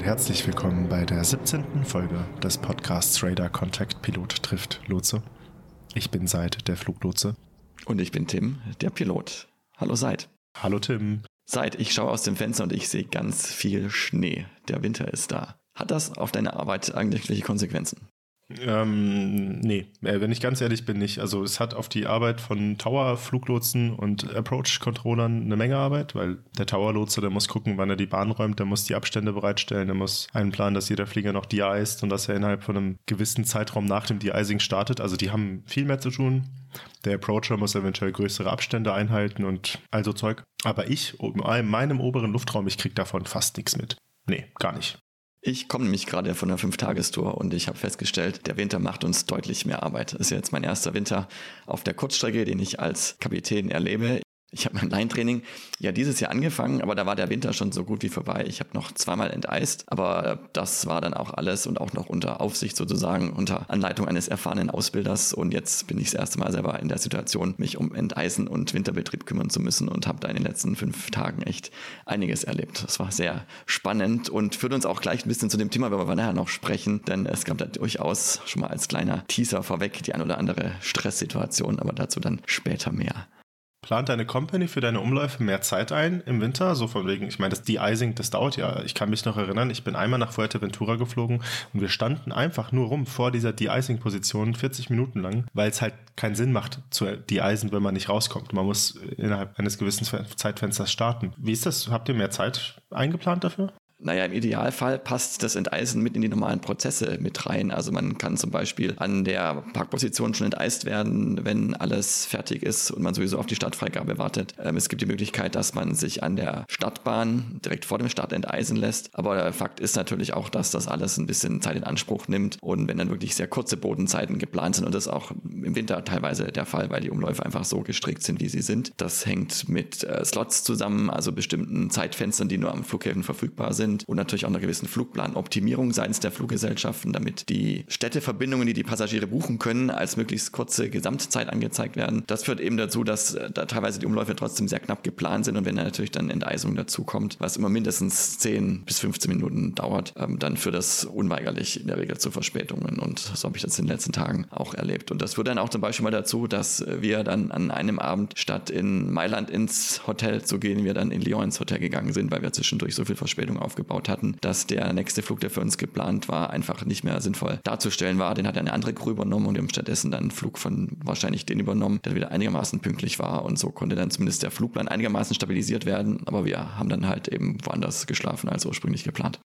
und herzlich willkommen bei der 17. Folge des Podcasts Radar Contact Pilot trifft Lotse. Ich bin Seid, der Fluglotse. Und ich bin Tim, der Pilot. Hallo Seid. Hallo Tim. Seid, ich schaue aus dem Fenster und ich sehe ganz viel Schnee. Der Winter ist da. Hat das auf deine Arbeit eigentlich welche Konsequenzen? Ähm, nee, äh, wenn ich ganz ehrlich bin, nicht. Also es hat auf die Arbeit von Tower-Fluglotsen und Approach-Controllern eine Menge Arbeit, weil der Tower-Lotse, der muss gucken, wann er die Bahn räumt, der muss die Abstände bereitstellen, der muss einplanen, dass jeder Flieger noch de-iced und dass er innerhalb von einem gewissen Zeitraum nach dem de-icing startet. Also die haben viel mehr zu tun. Der Approacher muss eventuell größere Abstände einhalten und also Zeug. Aber ich, in meinem oberen Luftraum, ich krieg davon fast nichts mit. Nee, gar nicht. Ich komme nämlich gerade von der Fünf-Tagestour und ich habe festgestellt, der Winter macht uns deutlich mehr Arbeit. Das ist jetzt mein erster Winter auf der Kurzstrecke, den ich als Kapitän erlebe. Ich habe mein Line-Training ja dieses Jahr angefangen, aber da war der Winter schon so gut wie vorbei. Ich habe noch zweimal enteist, aber das war dann auch alles und auch noch unter Aufsicht sozusagen, unter Anleitung eines erfahrenen Ausbilders. Und jetzt bin ich das erste Mal selber in der Situation, mich um Enteisen und Winterbetrieb kümmern zu müssen und habe da in den letzten fünf Tagen echt einiges erlebt. Das war sehr spannend und führt uns auch gleich ein bisschen zu dem Thema, wenn wir nachher noch sprechen, denn es gab da durchaus schon mal als kleiner Teaser vorweg die ein oder andere Stresssituation, aber dazu dann später mehr. Plant deine Company für deine Umläufe mehr Zeit ein im Winter? So von wegen, ich meine, das De-Icing, das dauert ja. Ich kann mich noch erinnern, ich bin einmal nach Fuerteventura geflogen und wir standen einfach nur rum vor dieser De-Icing-Position 40 Minuten lang, weil es halt keinen Sinn macht zu de-icen, wenn man nicht rauskommt. Man muss innerhalb eines gewissen Zeitfensters starten. Wie ist das? Habt ihr mehr Zeit eingeplant dafür? Naja, im Idealfall passt das Enteisen mit in die normalen Prozesse mit rein. Also man kann zum Beispiel an der Parkposition schon enteist werden, wenn alles fertig ist und man sowieso auf die Startfreigabe wartet. Ähm, es gibt die Möglichkeit, dass man sich an der Startbahn direkt vor dem Start enteisen lässt. Aber der Fakt ist natürlich auch, dass das alles ein bisschen Zeit in Anspruch nimmt. Und wenn dann wirklich sehr kurze Bodenzeiten geplant sind, und das auch im Winter teilweise der Fall, weil die Umläufe einfach so gestrickt sind, wie sie sind. Das hängt mit äh, Slots zusammen, also bestimmten Zeitfenstern, die nur am Flughäfen verfügbar sind sind und natürlich auch einer gewissen Flugplanoptimierung seitens der Fluggesellschaften, damit die Städteverbindungen, die die Passagiere buchen können, als möglichst kurze Gesamtzeit angezeigt werden. Das führt eben dazu, dass äh, da teilweise die Umläufe trotzdem sehr knapp geplant sind und wenn da natürlich dann Enteisung dazu kommt, was immer mindestens 10 bis 15 Minuten dauert, ähm, dann führt das unweigerlich in der Regel zu Verspätungen und so habe ich das in den letzten Tagen auch erlebt. Und das führt dann auch zum Beispiel mal dazu, dass wir dann an einem Abend statt in Mailand ins Hotel zu gehen, wir dann in Lyon ins Hotel gegangen sind, weil wir zwischendurch so viel Verspätung aufgebaut aufgebaut hatten, dass der nächste Flug, der für uns geplant war, einfach nicht mehr sinnvoll darzustellen war. Den hat eine andere Crew übernommen und wir haben stattdessen dann einen Flug von wahrscheinlich den übernommen, der wieder einigermaßen pünktlich war und so konnte dann zumindest der Flugplan einigermaßen stabilisiert werden. Aber wir haben dann halt eben woanders geschlafen als ursprünglich geplant.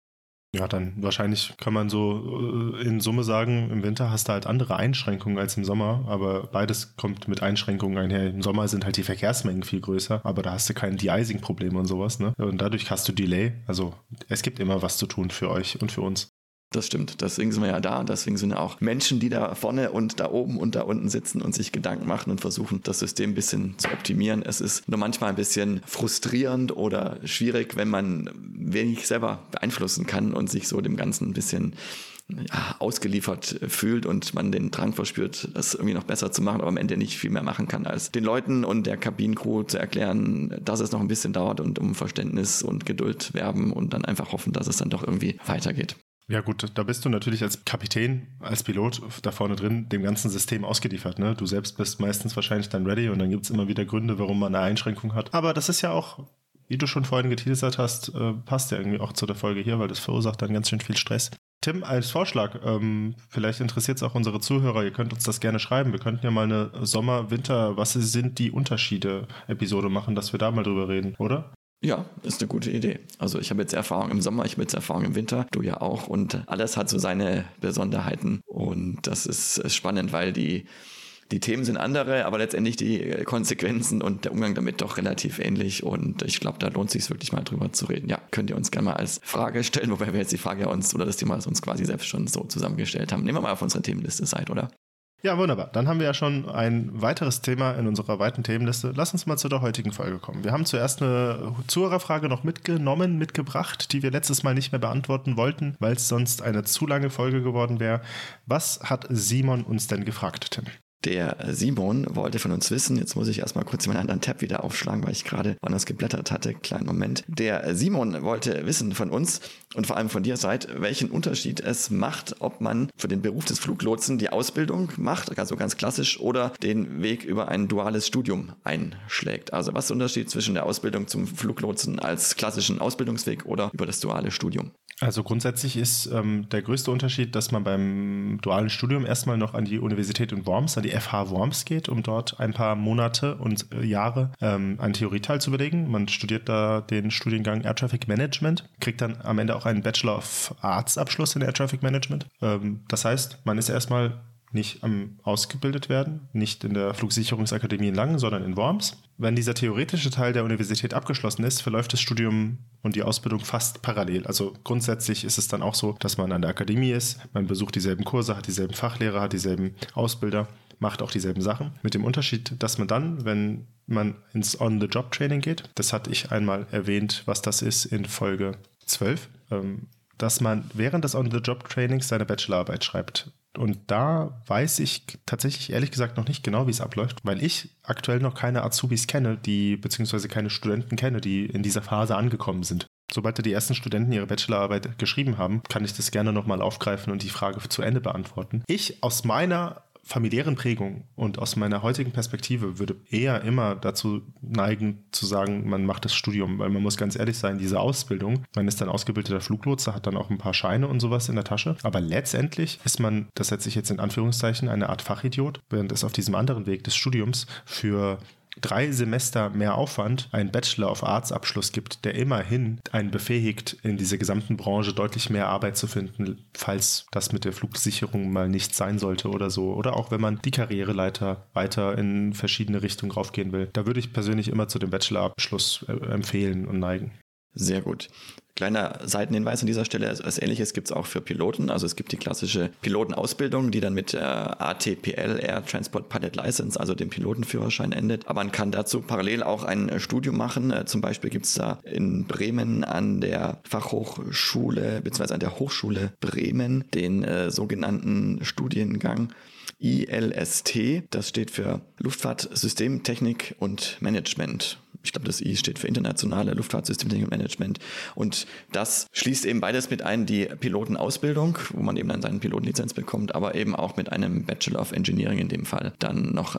Ja, dann wahrscheinlich kann man so äh, in Summe sagen, im Winter hast du halt andere Einschränkungen als im Sommer, aber beides kommt mit Einschränkungen einher. Im Sommer sind halt die Verkehrsmengen viel größer, aber da hast du kein De-Icing-Problem und sowas, ne? Und dadurch hast du Delay. Also es gibt immer was zu tun für euch und für uns. Das stimmt. Deswegen sind wir ja da deswegen sind ja auch Menschen, die da vorne und da oben und da unten sitzen und sich Gedanken machen und versuchen, das System ein bisschen zu optimieren. Es ist nur manchmal ein bisschen frustrierend oder schwierig, wenn man wenig selber beeinflussen kann und sich so dem Ganzen ein bisschen ja, ausgeliefert fühlt und man den Drang verspürt, das irgendwie noch besser zu machen, aber am Ende nicht viel mehr machen kann, als den Leuten und der Kabinencrew zu erklären, dass es noch ein bisschen dauert und um Verständnis und Geduld werben und dann einfach hoffen, dass es dann doch irgendwie weitergeht. Ja gut, da bist du natürlich als Kapitän, als Pilot da vorne drin dem ganzen System ausgeliefert. Ne? Du selbst bist meistens wahrscheinlich dann ready und dann gibt's immer wieder Gründe, warum man eine Einschränkung hat. Aber das ist ja auch, wie du schon vorhin geteasert hast, äh, passt ja irgendwie auch zu der Folge hier, weil das verursacht dann ganz schön viel Stress. Tim, als Vorschlag, ähm, vielleicht interessiert es auch unsere Zuhörer, ihr könnt uns das gerne schreiben. Wir könnten ja mal eine Sommer-, Winter-, was sind die Unterschiede Episode machen, dass wir da mal drüber reden, oder? Ja, ist eine gute Idee. Also ich habe jetzt Erfahrung im Sommer, ich habe jetzt Erfahrung im Winter, du ja auch und alles hat so seine Besonderheiten und das ist spannend, weil die die Themen sind andere, aber letztendlich die Konsequenzen und der Umgang damit doch relativ ähnlich. Und ich glaube, da lohnt sich wirklich mal drüber zu reden. Ja, könnt ihr uns gerne mal als Frage stellen, wobei wir jetzt die Frage uns oder das Thema uns quasi selbst schon so zusammengestellt haben. Nehmen wir mal auf unsere Themenliste Seid, oder? Ja, wunderbar. Dann haben wir ja schon ein weiteres Thema in unserer weiten Themenliste. Lass uns mal zu der heutigen Folge kommen. Wir haben zuerst eine Zuhörerfrage noch mitgenommen, mitgebracht, die wir letztes Mal nicht mehr beantworten wollten, weil es sonst eine zu lange Folge geworden wäre. Was hat Simon uns denn gefragt, Tim? Der Simon wollte von uns wissen, jetzt muss ich erstmal kurz meinen anderen Tab wieder aufschlagen, weil ich gerade woanders geblättert hatte. Kleinen Moment. Der Simon wollte wissen von uns, und vor allem von dir seid, welchen Unterschied es macht, ob man für den Beruf des Fluglotsen die Ausbildung macht, also ganz klassisch, oder den Weg über ein duales Studium einschlägt. Also was ist der Unterschied zwischen der Ausbildung zum Fluglotsen als klassischen Ausbildungsweg oder über das duale Studium? Also grundsätzlich ist ähm, der größte Unterschied, dass man beim dualen Studium erstmal noch an die Universität in Worms, an die FH Worms geht, um dort ein paar Monate und äh, Jahre ähm, einen Theorieteil zu belegen. Man studiert da den Studiengang Air Traffic Management, kriegt dann am Ende auch einen Bachelor of Arts Abschluss in Air Traffic Management. Ähm, das heißt, man ist erstmal nicht am ausgebildet werden, nicht in der Flugsicherungsakademie in Langen, sondern in Worms. Wenn dieser theoretische Teil der Universität abgeschlossen ist, verläuft das Studium und die Ausbildung fast parallel. Also grundsätzlich ist es dann auch so, dass man an der Akademie ist, man besucht dieselben Kurse, hat dieselben Fachlehrer, hat dieselben Ausbilder, macht auch dieselben Sachen. Mit dem Unterschied, dass man dann, wenn man ins On-the-Job-Training geht, das hatte ich einmal erwähnt, was das ist in Folge 12, ähm, dass man während des On-the-Job-Trainings seine Bachelorarbeit schreibt. Und da weiß ich tatsächlich ehrlich gesagt noch nicht genau, wie es abläuft, weil ich aktuell noch keine Azubis kenne, die beziehungsweise keine Studenten kenne, die in dieser Phase angekommen sind. Sobald die ersten Studenten ihre Bachelorarbeit geschrieben haben, kann ich das gerne nochmal aufgreifen und die Frage zu Ende beantworten. Ich aus meiner familiären Prägung. Und aus meiner heutigen Perspektive würde eher immer dazu neigen zu sagen, man macht das Studium, weil man muss ganz ehrlich sein, diese Ausbildung, man ist dann ausgebildeter Fluglotse, hat dann auch ein paar Scheine und sowas in der Tasche, aber letztendlich ist man, das setze ich jetzt in Anführungszeichen, eine Art Fachidiot, während es auf diesem anderen Weg des Studiums für drei Semester mehr Aufwand einen Bachelor of Arts Abschluss gibt, der immerhin einen befähigt, in dieser gesamten Branche deutlich mehr Arbeit zu finden, falls das mit der Flugsicherung mal nicht sein sollte oder so. Oder auch wenn man die Karriereleiter weiter in verschiedene Richtungen raufgehen will. Da würde ich persönlich immer zu dem Bachelor-Abschluss äh, empfehlen und neigen. Sehr gut. Kleiner Seitenhinweis an dieser Stelle, was ähnliches gibt es auch für Piloten. Also es gibt die klassische Pilotenausbildung, die dann mit der ATPL, Air Transport Pilot License, also dem Pilotenführerschein endet. Aber man kann dazu parallel auch ein Studium machen. Äh, zum Beispiel gibt es da in Bremen an der Fachhochschule bzw. an der Hochschule Bremen den äh, sogenannten Studiengang ILST. Das steht für Luftfahrtsystemtechnik und Management ich glaube, das I steht für internationale Luftfahrtsystemtechnik und Management. Und das schließt eben beides mit ein, die Pilotenausbildung, wo man eben dann seine Pilotenlizenz bekommt, aber eben auch mit einem Bachelor of Engineering in dem Fall dann noch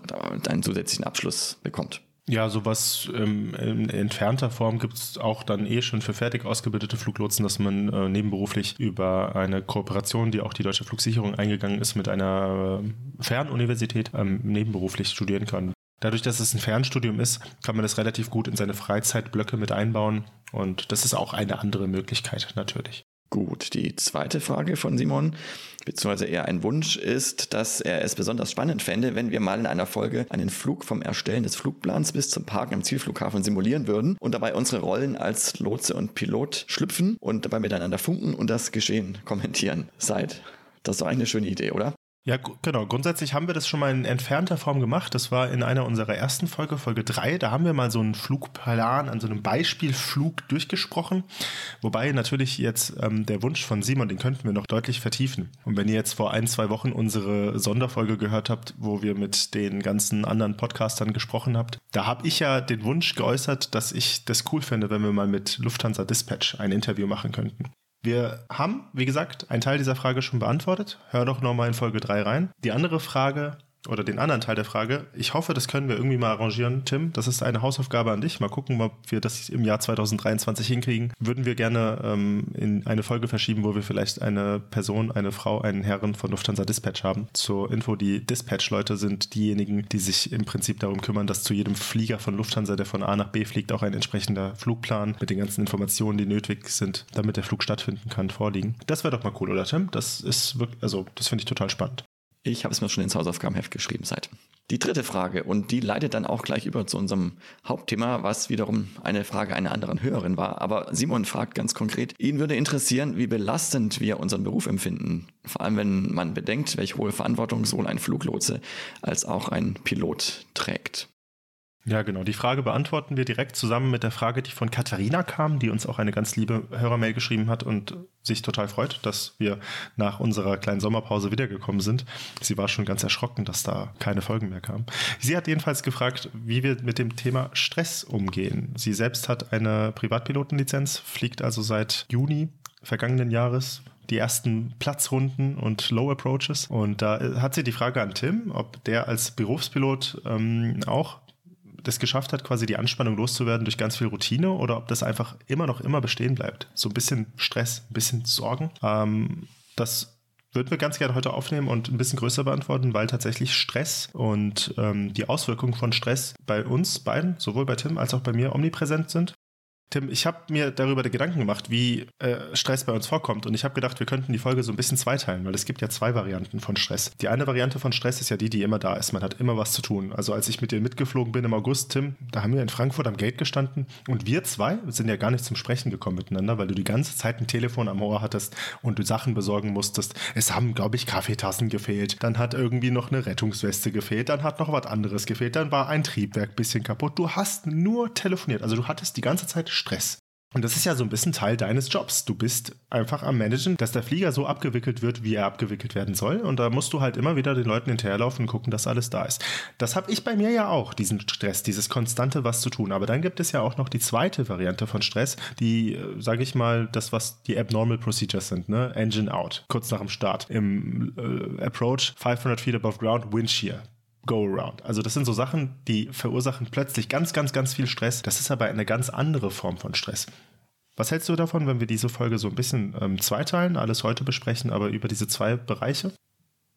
einen zusätzlichen Abschluss bekommt. Ja, sowas ähm, in entfernter Form gibt es auch dann eh schon für fertig ausgebildete Fluglotsen, dass man äh, nebenberuflich über eine Kooperation, die auch die Deutsche Flugsicherung eingegangen ist, mit einer äh, Fernuniversität ähm, nebenberuflich studieren kann. Dadurch, dass es ein Fernstudium ist, kann man das relativ gut in seine Freizeitblöcke mit einbauen. Und das ist auch eine andere Möglichkeit natürlich. Gut, die zweite Frage von Simon, beziehungsweise eher ein Wunsch, ist, dass er es besonders spannend fände, wenn wir mal in einer Folge einen Flug vom Erstellen des Flugplans bis zum Parken am Zielflughafen simulieren würden und dabei unsere Rollen als Lotse und Pilot schlüpfen und dabei miteinander funken und das Geschehen kommentieren. Seid. Das ist doch eine schöne Idee, oder? Ja, genau. Grundsätzlich haben wir das schon mal in entfernter Form gemacht. Das war in einer unserer ersten Folge, Folge 3. Da haben wir mal so einen Flugplan an so einem Beispielflug durchgesprochen. Wobei natürlich jetzt ähm, der Wunsch von Simon, den könnten wir noch deutlich vertiefen. Und wenn ihr jetzt vor ein, zwei Wochen unsere Sonderfolge gehört habt, wo wir mit den ganzen anderen Podcastern gesprochen habt, da habe ich ja den Wunsch geäußert, dass ich das cool fände, wenn wir mal mit Lufthansa Dispatch ein Interview machen könnten. Wir haben, wie gesagt, einen Teil dieser Frage schon beantwortet. Hör doch nochmal in Folge 3 rein. Die andere Frage oder den anderen Teil der Frage. Ich hoffe, das können wir irgendwie mal arrangieren, Tim. Das ist eine Hausaufgabe an dich. Mal gucken, ob wir das im Jahr 2023 hinkriegen. Würden wir gerne ähm, in eine Folge verschieben, wo wir vielleicht eine Person, eine Frau, einen Herren von Lufthansa Dispatch haben. Zur Info, die Dispatch-Leute sind diejenigen, die sich im Prinzip darum kümmern, dass zu jedem Flieger von Lufthansa, der von A nach B fliegt, auch ein entsprechender Flugplan mit den ganzen Informationen, die nötig sind, damit der Flug stattfinden kann, vorliegen. Das wäre doch mal cool, oder Tim? Das ist wirklich, also das finde ich total spannend. Ich habe es mir schon ins Hausaufgabenheft geschrieben seit. Die dritte Frage, und die leitet dann auch gleich über zu unserem Hauptthema, was wiederum eine Frage einer anderen Hörerin war. Aber Simon fragt ganz konkret, ihn würde interessieren, wie belastend wir unseren Beruf empfinden. Vor allem, wenn man bedenkt, welche hohe Verantwortung sowohl ein Fluglotse als auch ein Pilot trägt. Ja, genau. Die Frage beantworten wir direkt zusammen mit der Frage, die von Katharina kam, die uns auch eine ganz liebe Hörermail geschrieben hat und sich total freut, dass wir nach unserer kleinen Sommerpause wiedergekommen sind. Sie war schon ganz erschrocken, dass da keine Folgen mehr kamen. Sie hat jedenfalls gefragt, wie wir mit dem Thema Stress umgehen. Sie selbst hat eine Privatpilotenlizenz, fliegt also seit Juni vergangenen Jahres die ersten Platzrunden und Low Approaches. Und da äh, hat sie die Frage an Tim, ob der als Berufspilot ähm, auch das geschafft hat, quasi die Anspannung loszuwerden durch ganz viel Routine oder ob das einfach immer noch immer bestehen bleibt. So ein bisschen Stress, ein bisschen Sorgen. Ähm, das würden wir ganz gerne heute aufnehmen und ein bisschen größer beantworten, weil tatsächlich Stress und ähm, die Auswirkungen von Stress bei uns beiden, sowohl bei Tim als auch bei mir, omnipräsent sind. Tim, ich habe mir darüber Gedanken gemacht, wie äh, Stress bei uns vorkommt. Und ich habe gedacht, wir könnten die Folge so ein bisschen zweiteilen, weil es gibt ja zwei Varianten von Stress. Die eine Variante von Stress ist ja die, die immer da ist. Man hat immer was zu tun. Also als ich mit dir mitgeflogen bin im August, Tim, da haben wir in Frankfurt am Gate gestanden und wir zwei sind ja gar nicht zum Sprechen gekommen miteinander, weil du die ganze Zeit ein Telefon am Ohr hattest und du Sachen besorgen musstest. Es haben, glaube ich, Kaffeetassen gefehlt. Dann hat irgendwie noch eine Rettungsweste gefehlt. Dann hat noch was anderes gefehlt. Dann war ein Triebwerk ein bisschen kaputt. Du hast nur telefoniert. Also du hattest die ganze Zeit Stress. Und das ist ja so ein bisschen Teil deines Jobs. Du bist einfach am Managen, dass der Flieger so abgewickelt wird, wie er abgewickelt werden soll. Und da musst du halt immer wieder den Leuten hinterherlaufen und gucken, dass alles da ist. Das habe ich bei mir ja auch, diesen Stress, dieses konstante was zu tun. Aber dann gibt es ja auch noch die zweite Variante von Stress, die, äh, sage ich mal, das, was die Abnormal Procedures sind, ne? Engine out, kurz nach dem Start. Im äh, Approach 500 feet above ground, wind shear. Go-Around. Also das sind so Sachen, die verursachen plötzlich ganz, ganz, ganz viel Stress. Das ist aber eine ganz andere Form von Stress. Was hältst du davon, wenn wir diese Folge so ein bisschen ähm, zweiteilen, alles heute besprechen, aber über diese zwei Bereiche?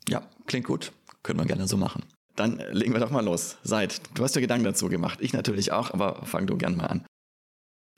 Ja, klingt gut. Können wir gerne so machen. Dann legen wir doch mal los. Seid, du hast dir Gedanken dazu gemacht. Ich natürlich auch, aber fang du gern mal an.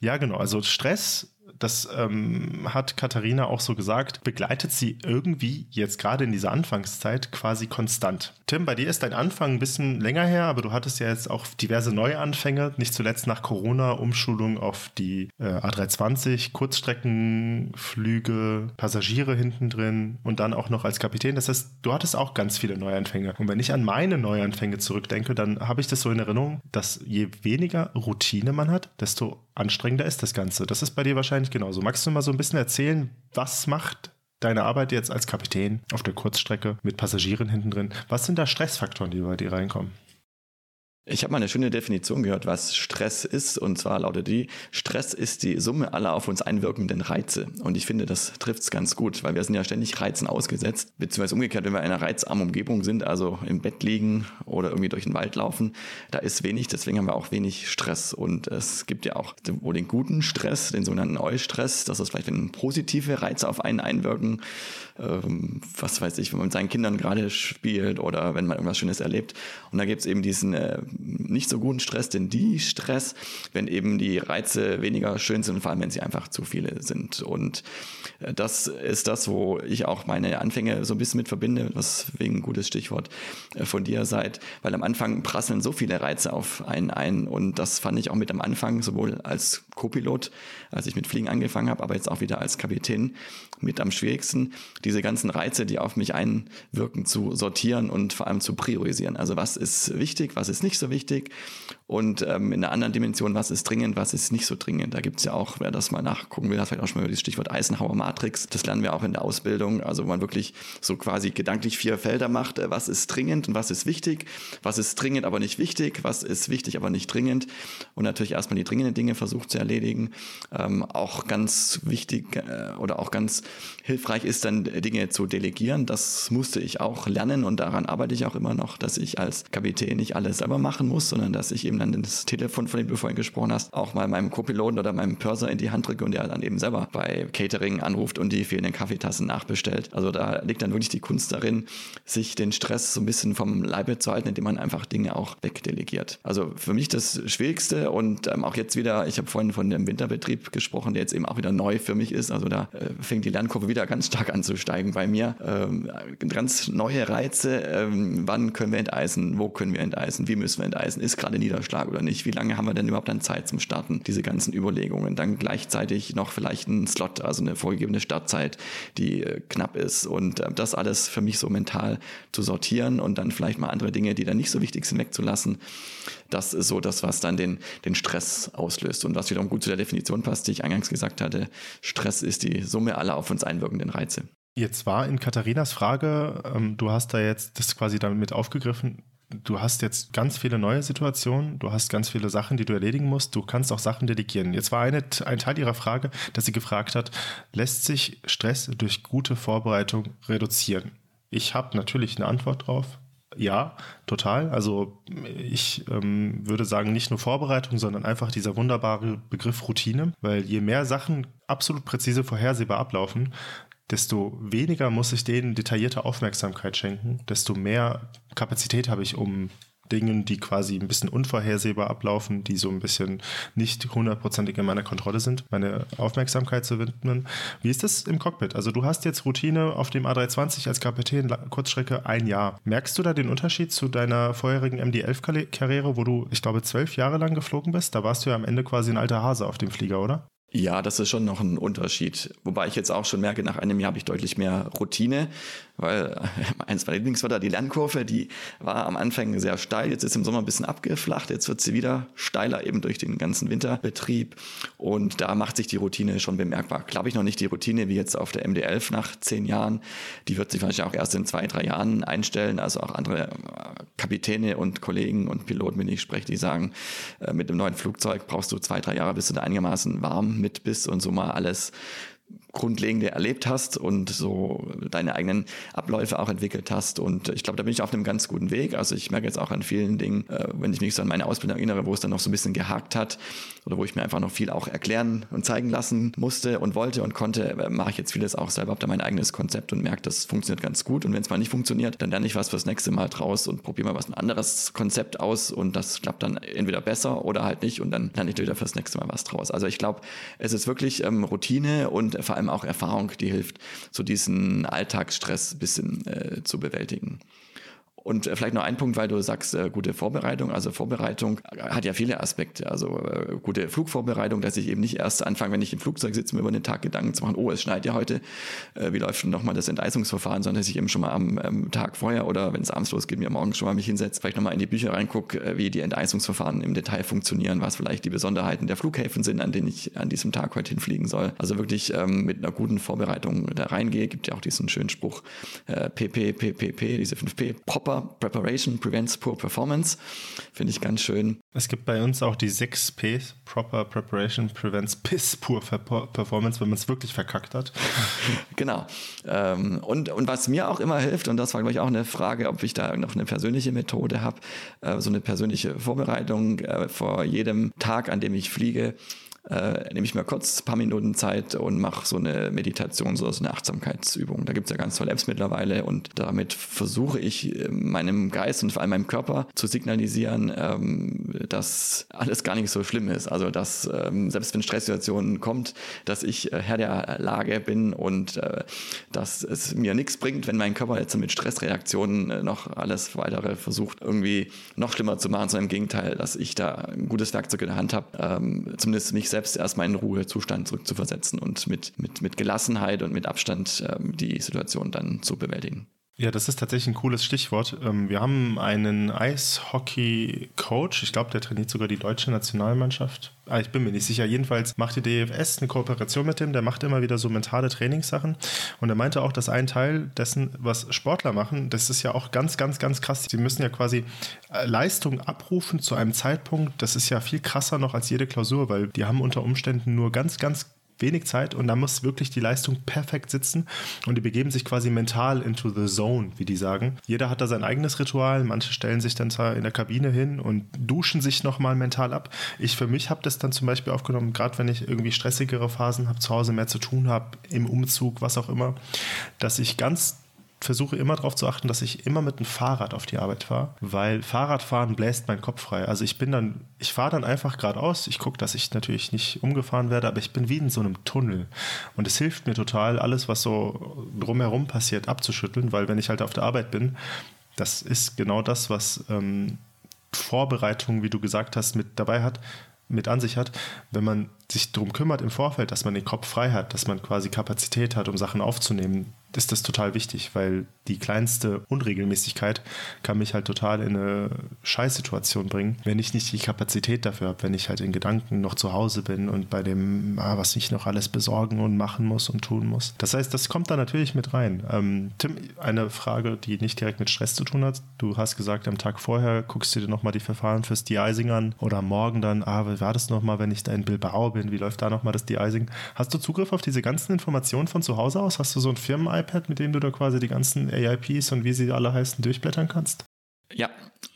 Ja, genau. Also Stress das ähm, hat Katharina auch so gesagt, begleitet sie irgendwie jetzt gerade in dieser Anfangszeit quasi konstant. Tim, bei dir ist dein Anfang ein bisschen länger her, aber du hattest ja jetzt auch diverse Neuanfänge, nicht zuletzt nach Corona, Umschulung auf die äh, A320, Kurzstreckenflüge, Passagiere hinten drin und dann auch noch als Kapitän. Das heißt, du hattest auch ganz viele Neuanfänge. Und wenn ich an meine Neuanfänge zurückdenke, dann habe ich das so in Erinnerung, dass je weniger Routine man hat, desto anstrengender ist das Ganze. Das ist bei dir wahrscheinlich genauso. Magst du mal so ein bisschen erzählen, was macht deine Arbeit jetzt als Kapitän auf der Kurzstrecke mit Passagieren hinten drin? Was sind da Stressfaktoren, die bei dir reinkommen? Ich habe mal eine schöne Definition gehört, was Stress ist. Und zwar lautet die, Stress ist die Summe aller auf uns einwirkenden Reize. Und ich finde, das trifft es ganz gut, weil wir sind ja ständig Reizen ausgesetzt. Beziehungsweise umgekehrt, wenn wir in einer reizarmen Umgebung sind, also im Bett liegen oder irgendwie durch den Wald laufen, da ist wenig, deswegen haben wir auch wenig Stress. Und es gibt ja auch wohl den guten Stress, den sogenannten Eustress. Das ist vielleicht, wenn positive Reize auf einen einwirken. Ähm, was weiß ich, wenn man mit seinen Kindern gerade spielt oder wenn man irgendwas Schönes erlebt. Und da gibt es eben diesen äh, nicht so guten Stress, denn die Stress, wenn eben die Reize weniger schön sind, vor allem wenn sie einfach zu viele sind. Und äh, das ist das, wo ich auch meine Anfänge so ein bisschen mit verbinde, was wegen ein gutes Stichwort äh, von dir seid, weil am Anfang prasseln so viele Reize auf einen ein und das fand ich auch mit am Anfang, sowohl als Co-Pilot, als ich mit Fliegen angefangen habe, aber jetzt auch wieder als Kapitän mit am schwierigsten, diese ganzen Reize, die auf mich einwirken, zu sortieren und vor allem zu priorisieren. Also was ist wichtig, was ist nicht so wichtig und ähm, in einer anderen Dimension, was ist dringend, was ist nicht so dringend. Da gibt es ja auch, wer das mal nachgucken will, hat vielleicht auch schon mal das Stichwort Eisenhower Matrix. Das lernen wir auch in der Ausbildung. Also wo man wirklich so quasi gedanklich vier Felder macht. Äh, was ist dringend und was ist wichtig? Was ist dringend, aber nicht wichtig? Was ist wichtig, aber nicht dringend? Und natürlich erstmal die dringenden Dinge versucht zu erledigen. Ähm, auch ganz wichtig äh, oder auch ganz hilfreich ist dann Dinge zu delegieren. Das musste ich auch lernen und daran arbeite ich auch immer noch, dass ich als Kapitän nicht alles selber machen muss, sondern dass ich eben dann das Telefon, von dem du vorhin gesprochen hast, auch mal meinem Co-Piloten oder meinem Purser in die Hand drücke und der dann eben selber bei Catering anruft und die fehlenden Kaffeetassen nachbestellt. Also da liegt dann wirklich die Kunst darin, sich den Stress so ein bisschen vom Leibe zu halten, indem man einfach Dinge auch wegdelegiert. Also für mich das Schwierigste und ähm, auch jetzt wieder, ich habe vorhin von dem Winterbetrieb gesprochen, der jetzt eben auch wieder neu für mich ist. Also da äh, fängt die Lernkurve wieder ganz stark an zu steigen bei mir. Ähm, ganz neue Reize, ähm, wann können wir enteisen, wo können wir enteisen, wie müssen wir enteisen, ist gerade Niederschlag oder nicht, wie lange haben wir denn überhaupt dann Zeit zum Starten, diese ganzen Überlegungen. Dann gleichzeitig noch vielleicht ein Slot, also eine vorgegebene Startzeit, die äh, knapp ist und äh, das alles für mich so mental zu sortieren und dann vielleicht mal andere Dinge, die dann nicht so wichtig sind, wegzulassen. Das ist so das, was dann den, den Stress auslöst und was wiederum gut zu der Definition passt, die ich eingangs gesagt hatte. Stress ist die Summe aller auf uns einwirkenden Reize. Jetzt war in Katharinas Frage, ähm, du hast da jetzt das quasi damit aufgegriffen, du hast jetzt ganz viele neue Situationen, du hast ganz viele Sachen, die du erledigen musst, du kannst auch Sachen delegieren. Jetzt war eine, ein Teil ihrer Frage, dass sie gefragt hat, lässt sich Stress durch gute Vorbereitung reduzieren? Ich habe natürlich eine Antwort drauf. Ja, total. Also ich ähm, würde sagen, nicht nur Vorbereitung, sondern einfach dieser wunderbare Begriff Routine, weil je mehr Sachen absolut präzise vorhersehbar ablaufen, desto weniger muss ich denen detaillierte Aufmerksamkeit schenken, desto mehr Kapazität habe ich, um Dingen, die quasi ein bisschen unvorhersehbar ablaufen, die so ein bisschen nicht hundertprozentig in meiner Kontrolle sind, meine Aufmerksamkeit zu widmen. Wie ist das im Cockpit? Also du hast jetzt Routine auf dem A320 als Kapitän Kurzstrecke ein Jahr. Merkst du da den Unterschied zu deiner vorherigen MD-11-Karriere, wo du, ich glaube, zwölf Jahre lang geflogen bist? Da warst du ja am Ende quasi ein alter Hase auf dem Flieger, oder? Ja, das ist schon noch ein Unterschied. Wobei ich jetzt auch schon merke, nach einem Jahr habe ich deutlich mehr Routine, weil eins meiner Lieblingswörter, die Lernkurve, die war am Anfang sehr steil, jetzt ist im Sommer ein bisschen abgeflacht, jetzt wird sie wieder steiler, eben durch den ganzen Winterbetrieb. Und da macht sich die Routine schon bemerkbar. Glaube ich noch nicht die Routine wie jetzt auf der MD11 nach zehn Jahren. Die wird sich wahrscheinlich auch erst in zwei, drei Jahren einstellen. Also auch andere Kapitäne und Kollegen und Piloten, wenn ich spreche, die sagen, äh, mit einem neuen Flugzeug brauchst du zwei, drei Jahre, bis du da einigermaßen warm mit bist und so mal alles Grundlegende erlebt hast und so deine eigenen Abläufe auch entwickelt hast. Und ich glaube, da bin ich auf einem ganz guten Weg. Also ich merke jetzt auch an vielen Dingen, äh, wenn ich mich so an meine Ausbildung erinnere, wo es dann noch so ein bisschen gehakt hat oder wo ich mir einfach noch viel auch erklären und zeigen lassen musste und wollte und konnte, äh, mache ich jetzt vieles auch selber, habe da mein eigenes Konzept und merke, das funktioniert ganz gut. Und wenn es mal nicht funktioniert, dann lerne ich was fürs nächste Mal draus und probiere mal was ein anderes Konzept aus und das klappt dann entweder besser oder halt nicht und dann lerne ich wieder fürs nächste Mal was draus. Also ich glaube, es ist wirklich ähm, Routine und vor allem auch Erfahrung, die hilft, so diesen Alltagsstress ein bisschen äh, zu bewältigen. Und äh, vielleicht noch ein Punkt, weil du sagst, äh, gute Vorbereitung. Also Vorbereitung hat ja viele Aspekte. Also äh, gute Flugvorbereitung, dass ich eben nicht erst anfange, wenn ich im Flugzeug sitze, mir über den Tag Gedanken zu machen, oh, es schneit ja heute, äh, wie läuft denn nochmal das Enteisungsverfahren, sondern dass ich eben schon mal am ähm, Tag vorher oder wenn es abends losgeht, mir morgens schon mal mich hinsetze, vielleicht nochmal in die Bücher reingucke, äh, wie die Enteisungsverfahren im Detail funktionieren, was vielleicht die Besonderheiten der Flughäfen sind, an denen ich an diesem Tag heute hinfliegen soll. Also wirklich ähm, mit einer guten Vorbereitung da reingehe. Gibt ja auch diesen schönen Spruch, äh, PP, PPP, diese 5P, Proper Preparation Prevents Poor Performance. Finde ich ganz schön. Es gibt bei uns auch die 6 Ps. Proper Preparation Prevents Piss Poor Performance, wenn man es wirklich verkackt hat. genau. Ähm, und, und was mir auch immer hilft, und das war, glaube ich, auch eine Frage, ob ich da noch eine persönliche Methode habe, äh, so eine persönliche Vorbereitung äh, vor jedem Tag, an dem ich fliege, äh, nehme ich mir kurz ein paar Minuten Zeit und mache so eine Meditation, so eine Achtsamkeitsübung. Da gibt es ja ganz tolle Apps mittlerweile und damit versuche ich äh, meinem Geist und vor allem meinem Körper zu signalisieren, ähm, dass alles gar nicht so schlimm ist. Also dass ähm, selbst wenn Stresssituationen kommt, dass ich äh, Herr der Lage bin und äh, dass es mir nichts bringt, wenn mein Körper jetzt mit Stressreaktionen äh, noch alles weitere versucht, irgendwie noch schlimmer zu machen, sondern im Gegenteil, dass ich da ein gutes Werkzeug in der Hand habe, ähm, zumindest mich selbst erstmal in Ruhezustand zurückzuversetzen und mit, mit, mit Gelassenheit und mit Abstand ähm, die Situation dann zu bewältigen. Ja, das ist tatsächlich ein cooles Stichwort. Ähm, wir haben einen Eishockey-Coach. Ich glaube, der trainiert sogar die deutsche Nationalmannschaft. Ah, ich bin mir nicht sicher. Jedenfalls macht die DFS eine Kooperation mit dem. Der macht immer wieder so mentale Trainingssachen. Und er meinte auch, dass ein Teil dessen, was Sportler machen, das ist ja auch ganz, ganz, ganz krass. Sie müssen ja quasi äh, Leistung abrufen zu einem Zeitpunkt. Das ist ja viel krasser noch als jede Klausur, weil die haben unter Umständen nur ganz, ganz wenig Zeit und da muss wirklich die Leistung perfekt sitzen und die begeben sich quasi mental into the zone, wie die sagen. Jeder hat da sein eigenes Ritual, manche stellen sich dann zwar in der Kabine hin und duschen sich nochmal mental ab. Ich für mich habe das dann zum Beispiel aufgenommen, gerade wenn ich irgendwie stressigere Phasen habe, zu Hause mehr zu tun habe, im Umzug, was auch immer, dass ich ganz versuche immer darauf zu achten, dass ich immer mit dem Fahrrad auf die Arbeit fahre, weil Fahrradfahren bläst meinen Kopf frei. Also ich bin dann, ich fahre dann einfach geradeaus. Ich gucke, dass ich natürlich nicht umgefahren werde, aber ich bin wie in so einem Tunnel. Und es hilft mir total, alles, was so drumherum passiert, abzuschütteln, weil wenn ich halt auf der Arbeit bin, das ist genau das, was ähm, Vorbereitung, wie du gesagt hast, mit dabei hat, mit an sich hat. Wenn man sich darum kümmert im Vorfeld, dass man den Kopf frei hat, dass man quasi Kapazität hat, um Sachen aufzunehmen, ist das total wichtig, weil die kleinste Unregelmäßigkeit kann mich halt total in eine Scheißsituation bringen, wenn ich nicht die Kapazität dafür habe, wenn ich halt in Gedanken noch zu Hause bin und bei dem, ah, was ich noch alles besorgen und machen muss und tun muss. Das heißt, das kommt da natürlich mit rein. Ähm, Tim, eine Frage, die nicht direkt mit Stress zu tun hat. Du hast gesagt, am Tag vorher guckst du dir nochmal die Verfahren fürs De-Icing an oder morgen dann, ah, wie war das nochmal, wenn ich da in Bilbao bin? Wie läuft da nochmal das De-Icing? Hast du Zugriff auf diese ganzen Informationen von zu Hause aus? Hast du so ein Firmen iPad, mit dem du da quasi die ganzen AIPs und wie sie alle heißen durchblättern kannst? Ja,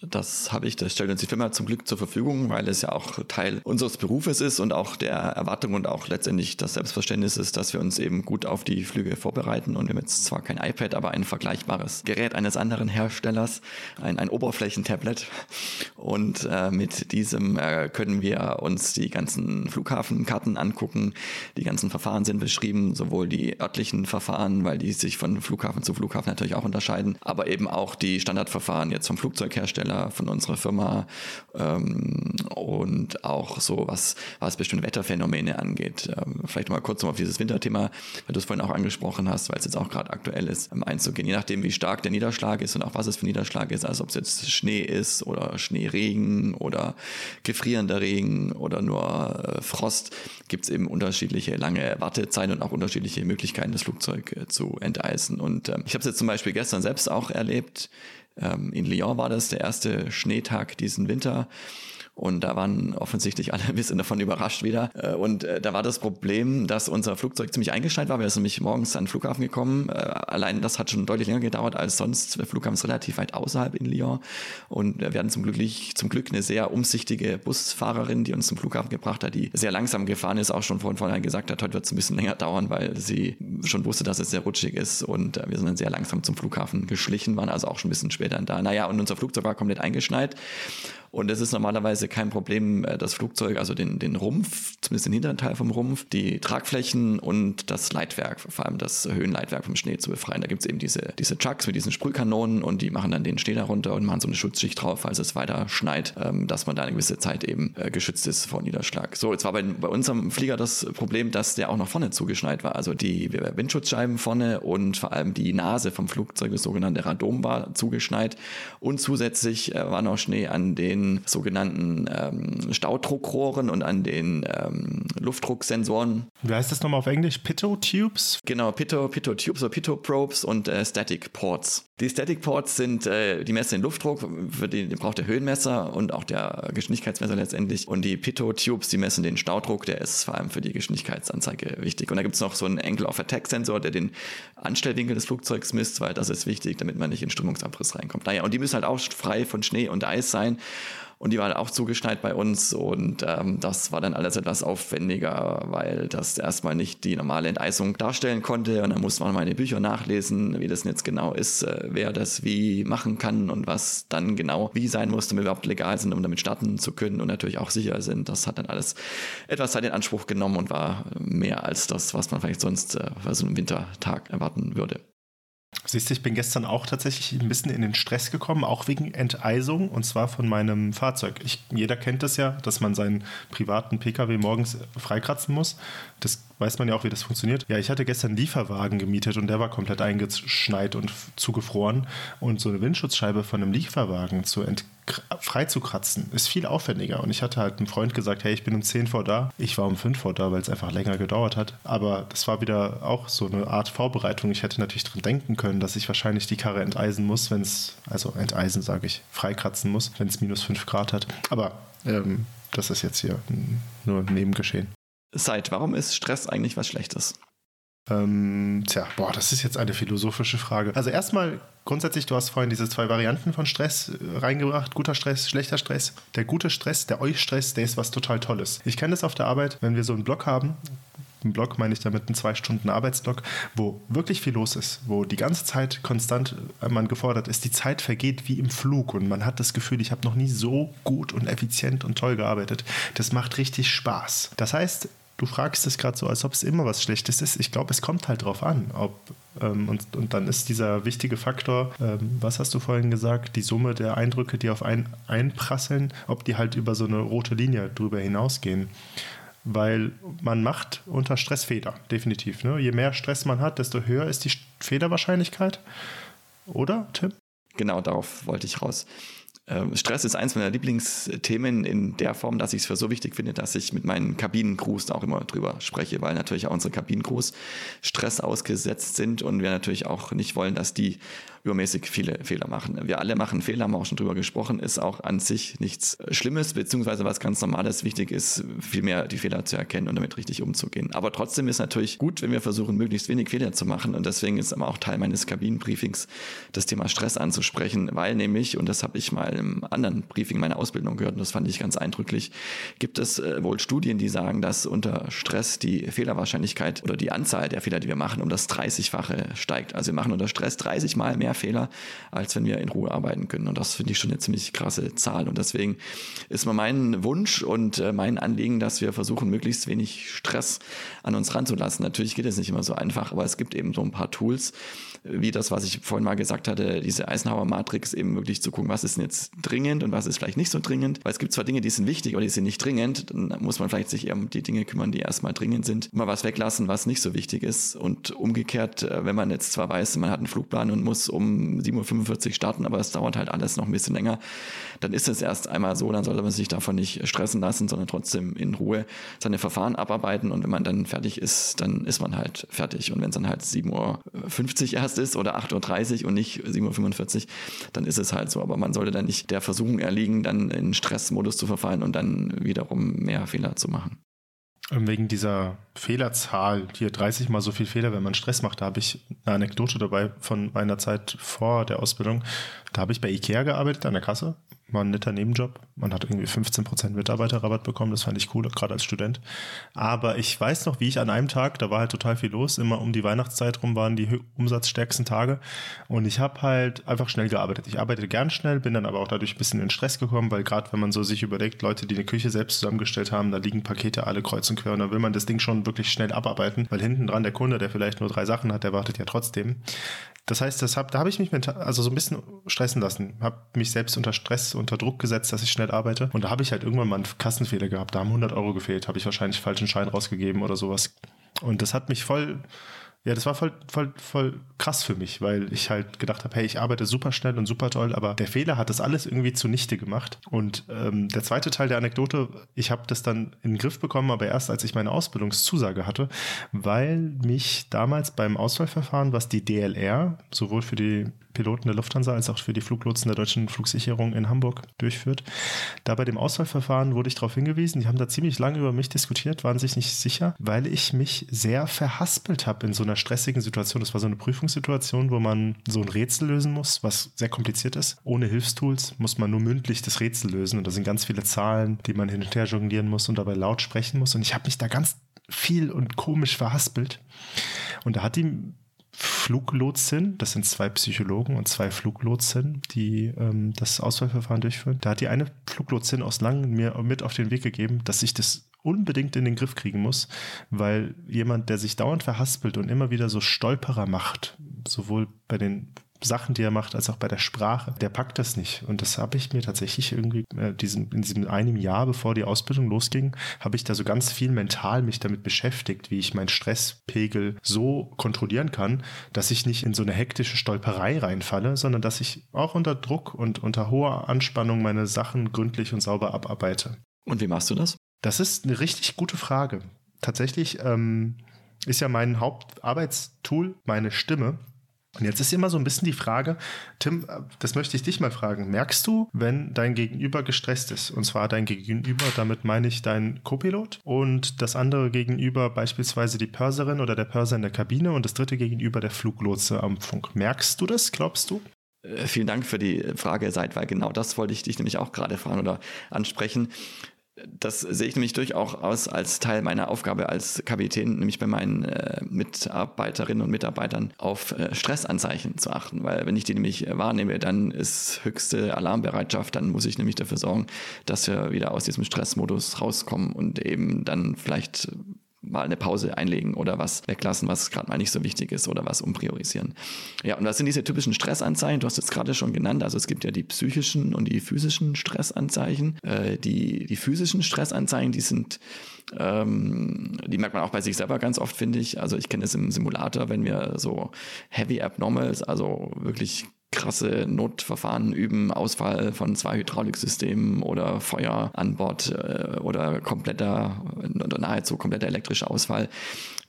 das habe ich, das stellt uns die Firma zum Glück zur Verfügung, weil es ja auch Teil unseres Berufes ist und auch der Erwartung und auch letztendlich das Selbstverständnis ist, dass wir uns eben gut auf die Flüge vorbereiten. Und wir haben jetzt zwar kein iPad, aber ein vergleichbares Gerät eines anderen Herstellers, ein, ein Oberflächentablet. Und äh, mit diesem äh, können wir uns die ganzen Flughafenkarten angucken. Die ganzen Verfahren sind beschrieben, sowohl die örtlichen Verfahren, weil die sich von Flughafen zu Flughafen natürlich auch unterscheiden, aber eben auch die Standardverfahren jetzt vom Flugzeughersteller, von unserer Firma ähm, und auch so, was, was bestimmte Wetterphänomene angeht. Ähm, vielleicht mal kurz noch auf dieses Winterthema, weil du es vorhin auch angesprochen hast, weil es jetzt auch gerade aktuell ist, ähm, einzugehen. Je nachdem, wie stark der Niederschlag ist und auch was es für Niederschlag ist, also ob es jetzt Schnee ist oder Schneeregen oder gefrierender Regen oder nur äh, Frost, gibt es eben unterschiedliche lange Wartezeiten und auch unterschiedliche Möglichkeiten, das Flugzeug äh, zu enteisen. Und ähm, ich habe es jetzt zum Beispiel gestern selbst auch erlebt. Ähm, in Lyon war das der erste Schneetag diesen Winter. Und da waren offensichtlich alle ein bisschen davon überrascht wieder. Äh, und äh, da war das Problem, dass unser Flugzeug ziemlich eingeschneit war. Wir sind nämlich morgens an den Flughafen gekommen. Äh, allein das hat schon deutlich länger gedauert als sonst. Der Flughafen ist relativ weit außerhalb in Lyon. Und wir hatten zum Glück, zum Glück eine sehr umsichtige Busfahrerin, die uns zum Flughafen gebracht hat, die sehr langsam gefahren ist, auch schon von vornherein gesagt hat, heute wird es ein bisschen länger dauern, weil sie schon wusste, dass es sehr rutschig ist. Und wir sind dann sehr langsam zum Flughafen geschlichen, waren also auch schon ein bisschen später da. Naja, und unser Flugzeug war komplett eingeschneit. Und es ist normalerweise kein Problem, äh, das Flugzeug, also den, den Rumpf, zumindest den hinteren Teil vom Rumpf, die Tragflächen und das Leitwerk, vor allem das Höhenleitwerk vom Schnee zu befreien. Da gibt es eben diese, diese Chucks mit diesen Sprühkanonen und die machen dann den Schnee darunter und machen so eine Schutzschicht drauf, falls es weiter schneit, ähm, dass man da eine gewisse Zeit eben äh, geschützt ist vor Niederschlag. So, jetzt war bei, bei unserem Flieger das Problem, dass der auch noch vorne zugeschneit war. Also die Windschutzscheiben vorne und vor allem die Nase vom Flugzeug, das sogenannte Radom, war zugeschneit. Und zusätzlich äh, war noch Schnee an den sogenannten ähm, Staudruckrohren und an den ähm, Luftdrucksensoren. Wie heißt das nochmal auf Englisch? Pitto-Tubes? Genau, Pitto, Pitto-Tubes oder Pitto-Probes und äh, Static-Ports. Die Static Ports sind, äh, die messen den Luftdruck, für den, den braucht der Höhenmesser und auch der Geschwindigkeitsmesser letztendlich. Und die Pitto-Tubes, die messen den Staudruck, der ist vor allem für die Geschwindigkeitsanzeige wichtig. Und da gibt es noch so einen Angle of Attack Sensor, der den Anstellwinkel des Flugzeugs misst, weil das ist wichtig, damit man nicht in Strömungsabriss reinkommt. Naja, und die müssen halt auch frei von Schnee und Eis sein. Und die waren auch zugeschneit bei uns und ähm, das war dann alles etwas aufwendiger, weil das erstmal nicht die normale Enteisung darstellen konnte. Und dann musste man meine Bücher nachlesen, wie das jetzt genau ist, äh, wer das wie machen kann und was dann genau wie sein muss, damit wir überhaupt legal sind, um damit starten zu können und natürlich auch sicher sind. Das hat dann alles etwas Zeit in Anspruch genommen und war mehr als das, was man vielleicht sonst äh, für so einen Wintertag erwarten würde. Siehst du, ich bin gestern auch tatsächlich ein bisschen in den Stress gekommen, auch wegen Enteisung und zwar von meinem Fahrzeug. Ich, jeder kennt das ja, dass man seinen privaten Pkw morgens freikratzen muss. Das weiß man ja auch, wie das funktioniert. Ja, ich hatte gestern einen Lieferwagen gemietet und der war komplett eingeschneit und zugefroren. Und so eine Windschutzscheibe von einem Lieferwagen zu ent freizukratzen, ist viel aufwendiger. Und ich hatte halt einem Freund gesagt, hey, ich bin um 10 vor da. Ich war um 5 vor da, weil es einfach länger gedauert hat. Aber das war wieder auch so eine Art Vorbereitung. Ich hätte natürlich dran denken können, dass ich wahrscheinlich die Karre enteisen muss, wenn es, also enteisen sage ich, freikratzen muss, wenn es minus 5 Grad hat. Aber ähm, das ist jetzt hier nur ein Nebengeschehen. Seit, warum ist Stress eigentlich was Schlechtes? Ähm, tja, boah, das ist jetzt eine philosophische Frage. Also erstmal grundsätzlich, du hast vorhin diese zwei Varianten von Stress äh, reingebracht, guter Stress, schlechter Stress. Der gute Stress, der Euch-Stress, der ist was total Tolles. Ich kenne das auf der Arbeit, wenn wir so einen Blog haben, einen Blog meine ich damit einen zwei Stunden Arbeitsblock, wo wirklich viel los ist, wo die ganze Zeit konstant äh, man gefordert ist, die Zeit vergeht wie im Flug und man hat das Gefühl, ich habe noch nie so gut und effizient und toll gearbeitet. Das macht richtig Spaß. Das heißt, du fragst es gerade so, als ob es immer was Schlechtes ist. Ich glaube, es kommt halt drauf an. Ob, ähm, und, und dann ist dieser wichtige Faktor, ähm, was hast du vorhin gesagt, die Summe der Eindrücke, die auf einen einprasseln, ob die halt über so eine rote Linie drüber hinausgehen. weil man macht unter Stress Fehler, definitiv. Ne? Je mehr Stress man hat, desto höher ist die Fehlerwahrscheinlichkeit. Oder, Tim? Genau, darauf wollte ich raus. Ähm, Stress ist eins meiner Lieblingsthemen in der Form, dass ich es für so wichtig finde, dass ich mit meinen Kabinencrews auch immer drüber spreche, weil natürlich auch unsere Kabinencrews Stress ausgesetzt sind und wir natürlich auch nicht wollen, dass die übermäßig viele Fehler machen. Wir alle machen Fehler, haben wir auch schon drüber gesprochen, ist auch an sich nichts Schlimmes, beziehungsweise was ganz Normales. Wichtig ist, vielmehr die Fehler zu erkennen und damit richtig umzugehen. Aber trotzdem ist natürlich gut, wenn wir versuchen, möglichst wenig Fehler zu machen. Und deswegen ist aber auch Teil meines Kabinenbriefings, das Thema Stress anzusprechen, weil nämlich, und das habe ich mal im anderen Briefing meiner Ausbildung gehört, und das fand ich ganz eindrücklich, gibt es äh, wohl Studien, die sagen, dass unter Stress die Fehlerwahrscheinlichkeit oder die Anzahl der Fehler, die wir machen, um das 30-fache steigt. Also wir machen unter Stress 30 Mal mehr Fehler, als wenn wir in Ruhe arbeiten können. Und das finde ich schon eine ziemlich krasse Zahl. Und deswegen ist mal mein Wunsch und äh, mein Anliegen, dass wir versuchen, möglichst wenig Stress an uns ranzulassen. Natürlich geht es nicht immer so einfach, aber es gibt eben so ein paar Tools, wie das, was ich vorhin mal gesagt hatte, diese Eisenhower-Matrix, eben wirklich zu gucken, was ist denn jetzt dringend und was ist vielleicht nicht so dringend. Weil es gibt zwar Dinge, die sind wichtig, aber die sind nicht dringend. Dann muss man vielleicht sich eher um die Dinge kümmern, die erstmal dringend sind. Mal was weglassen, was nicht so wichtig ist. Und umgekehrt, äh, wenn man jetzt zwar weiß, man hat einen Flugplan und muss um 7.45 Uhr starten, aber es dauert halt alles noch ein bisschen länger, dann ist es erst einmal so, dann sollte man sich davon nicht stressen lassen, sondern trotzdem in Ruhe seine Verfahren abarbeiten. Und wenn man dann fertig ist, dann ist man halt fertig. Und wenn es dann halt 7.50 Uhr erst ist oder 8.30 Uhr und nicht 7.45 Uhr, dann ist es halt so. Aber man sollte dann nicht der Versuchung erliegen, dann in Stressmodus zu verfallen und dann wiederum mehr Fehler zu machen. Ähm, wegen dieser Fehlerzahl, hier 30 mal so viel Fehler, wenn man Stress macht, da habe ich eine Anekdote dabei von meiner Zeit vor der Ausbildung. Da habe ich bei Ikea gearbeitet an der Kasse war ein netter Nebenjob. Man hat irgendwie 15% Mitarbeiterrabatt bekommen, das fand ich cool, gerade als Student. Aber ich weiß noch, wie ich an einem Tag, da war halt total viel los, immer um die Weihnachtszeit rum waren die umsatzstärksten Tage. Und ich habe halt einfach schnell gearbeitet. Ich arbeite gern schnell, bin dann aber auch dadurch ein bisschen in Stress gekommen, weil gerade wenn man so sich überlegt, Leute, die eine Küche selbst zusammengestellt haben, da liegen Pakete alle kreuz und quer und da will man das Ding schon wirklich schnell abarbeiten, weil hinten dran der Kunde, der vielleicht nur drei Sachen hat, der wartet ja trotzdem. Das heißt, das hab, da habe ich mich mental, also so ein bisschen stressen lassen, habe mich selbst unter Stress, unter Druck gesetzt, dass ich schnell arbeite. Und da habe ich halt irgendwann mal einen Kassenfehler gehabt. Da haben 100 Euro gefehlt, habe ich wahrscheinlich falschen Schein rausgegeben oder sowas. Und das hat mich voll ja, das war voll, voll, voll krass für mich, weil ich halt gedacht habe, hey, ich arbeite super schnell und super toll, aber der Fehler hat das alles irgendwie zunichte gemacht. Und ähm, der zweite Teil der Anekdote, ich habe das dann in den Griff bekommen, aber erst als ich meine Ausbildungszusage hatte, weil mich damals beim Auswahlverfahren, was die DLR sowohl für die Piloten der Lufthansa als auch für die Fluglotsen der deutschen Flugsicherung in Hamburg durchführt. Da bei dem Auswahlverfahren wurde ich darauf hingewiesen, die haben da ziemlich lange über mich diskutiert, waren sich nicht sicher, weil ich mich sehr verhaspelt habe in so einer stressigen Situation. Das war so eine Prüfungssituation, wo man so ein Rätsel lösen muss, was sehr kompliziert ist. Ohne Hilfstools muss man nur mündlich das Rätsel lösen und da sind ganz viele Zahlen, die man hin und her jonglieren muss und dabei laut sprechen muss. Und ich habe mich da ganz viel und komisch verhaspelt. Und da hat die Fluglotsin, das sind zwei Psychologen und zwei Fluglotsen, die ähm, das Auswahlverfahren durchführen. Da hat die eine Fluglotsin aus Langen mir mit auf den Weg gegeben, dass ich das unbedingt in den Griff kriegen muss, weil jemand, der sich dauernd verhaspelt und immer wieder so Stolperer macht, sowohl bei den Sachen, die er macht, als auch bei der Sprache. Der packt das nicht. Und das habe ich mir tatsächlich irgendwie äh, diesem, in diesem einem Jahr, bevor die Ausbildung losging, habe ich da so ganz viel mental mich damit beschäftigt, wie ich meinen Stresspegel so kontrollieren kann, dass ich nicht in so eine hektische Stolperei reinfalle, sondern dass ich auch unter Druck und unter hoher Anspannung meine Sachen gründlich und sauber abarbeite. Und wie machst du das? Das ist eine richtig gute Frage. Tatsächlich ähm, ist ja mein Hauptarbeitstool meine Stimme. Und jetzt ist immer so ein bisschen die Frage, Tim, das möchte ich dich mal fragen. Merkst du, wenn dein Gegenüber gestresst ist? Und zwar dein Gegenüber, damit meine ich dein Copilot und das andere Gegenüber beispielsweise die Pörserin oder der Pörser in der Kabine und das dritte Gegenüber der Fluglotse am Funk. Merkst du das, glaubst du? Äh, vielen Dank für die Frage, Seid, weil genau das wollte ich dich nämlich auch gerade fragen oder ansprechen. Das sehe ich nämlich durchaus als Teil meiner Aufgabe als Kapitän, nämlich bei meinen äh, Mitarbeiterinnen und Mitarbeitern auf äh, Stressanzeichen zu achten. Weil wenn ich die nämlich wahrnehme, dann ist höchste Alarmbereitschaft, dann muss ich nämlich dafür sorgen, dass wir wieder aus diesem Stressmodus rauskommen und eben dann vielleicht mal eine Pause einlegen oder was weglassen, was gerade mal nicht so wichtig ist oder was umpriorisieren. Ja, und was sind diese typischen Stressanzeichen? Du hast es gerade schon genannt. Also es gibt ja die psychischen und die physischen Stressanzeichen. Äh, die, die physischen Stressanzeichen, die sind ähm, die merkt man auch bei sich selber ganz oft, finde ich. Also ich kenne es im Simulator, wenn wir so Heavy Abnormals, also wirklich krasse Notverfahren üben, Ausfall von zwei Hydrauliksystemen oder Feuer an Bord äh, oder kompletter oder nahezu kompletter elektrischer Ausfall.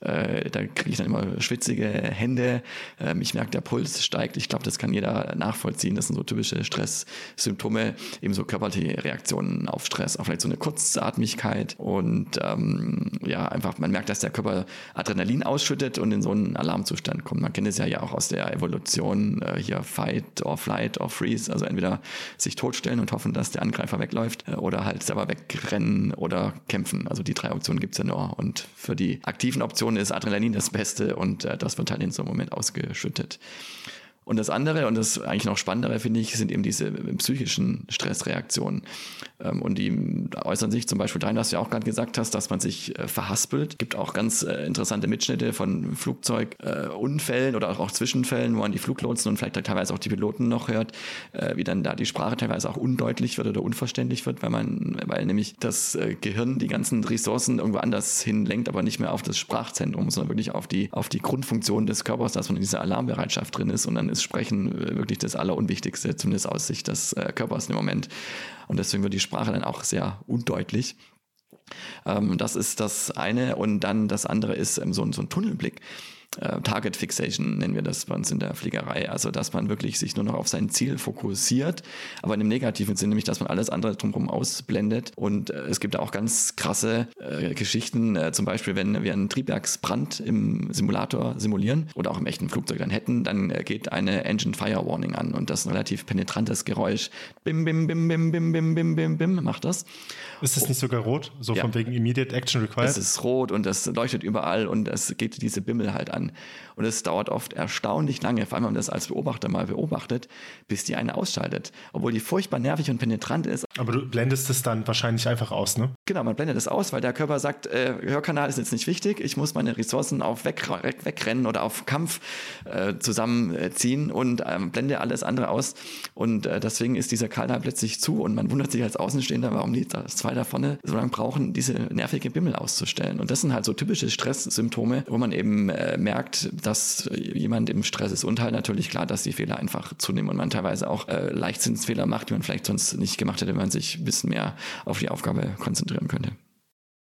Äh, da kriege ich dann immer schwitzige Hände. Ähm, ich merke, der Puls steigt. Ich glaube, das kann jeder nachvollziehen. Das sind so typische Stresssymptome, ebenso körperliche Reaktionen auf Stress, auch vielleicht so eine Kurzatmigkeit und ähm, ja, einfach, man merkt, dass der Körper Adrenalin ausschüttet und in so einen Alarmzustand kommt. Man kennt es ja ja auch aus der Evolution, äh, hier Fight or Flight or Freeze, also entweder sich totstellen und hoffen, dass der Angreifer wegläuft äh, oder halt selber wegrennen oder kämpfen. Also die drei Optionen gibt es ja nur und für die aktiven Optionen Situation ist Adrenalin das Beste und äh, das wird halt in so einem Moment ausgeschüttet. Und das andere und das eigentlich noch spannendere, finde ich, sind eben diese psychischen Stressreaktionen. Ähm, und die äußern sich zum Beispiel dahin, was du ja auch gerade gesagt hast, dass man sich äh, verhaspelt. Gibt auch ganz äh, interessante Mitschnitte von Flugzeugunfällen äh, oder auch Zwischenfällen, wo man die Fluglotsen und vielleicht teilweise auch die Piloten noch hört, wie dann da die Sprache teilweise auch undeutlich wird oder unverständlich wird, weil man, weil nämlich das Gehirn die ganzen Ressourcen irgendwo anders hinlenkt, aber nicht mehr auf das Sprachzentrum, sondern wirklich auf die, auf die Grundfunktion des Körpers, dass man in dieser Alarmbereitschaft drin ist und dann ist Sprechen wirklich das Allerunwichtigste, zumindest aus Sicht des Körpers im Moment. Und deswegen wird die Sprache dann auch sehr undeutlich. Ähm, das ist das eine. Und dann das andere ist ähm, so, so ein Tunnelblick. Äh, Target Fixation nennen wir das bei uns in der Fliegerei. Also, dass man wirklich sich nur noch auf sein Ziel fokussiert, aber in dem negativen Sinn, nämlich, dass man alles andere drumherum ausblendet. Und äh, es gibt auch ganz krasse äh, Geschichten, äh, zum Beispiel, wenn wir einen Triebwerksbrand im Simulator simulieren oder auch im echten Flugzeug dann hätten, dann äh, geht eine Engine Fire Warning an und das ist ein relativ penetrantes Geräusch. Bim, bim, bim, bim, bim, bim, bim, bim, bim, macht das. Ist es nicht sogar rot? So ja. von wegen Immediate Action Required? Es ist rot und es leuchtet überall und es geht diese Bimmel halt an. Und es dauert oft erstaunlich lange, vor allem wenn man das als Beobachter mal beobachtet, bis die eine ausschaltet. Obwohl die furchtbar nervig und penetrant ist. Aber du blendest es dann wahrscheinlich einfach aus, ne? Genau, man blendet es aus, weil der Körper sagt, äh, Hörkanal ist jetzt nicht wichtig, ich muss meine Ressourcen auf weg, Wegrennen oder auf Kampf äh, zusammenziehen und ähm, blende alles andere aus. Und äh, deswegen ist dieser Kanal plötzlich zu und man wundert sich als Außenstehender, warum die zwei da vorne so lange brauchen, diese nervige Bimmel auszustellen. Und das sind halt so typische Stresssymptome, wo man eben äh, merkt, dass jemand im Stress ist. Und halt natürlich klar, dass die Fehler einfach zunehmen und man teilweise auch äh, Leichtsinnsfehler macht, die man vielleicht sonst nicht gemacht hätte, wenn man sich ein bisschen mehr auf die Aufgabe konzentrieren könnte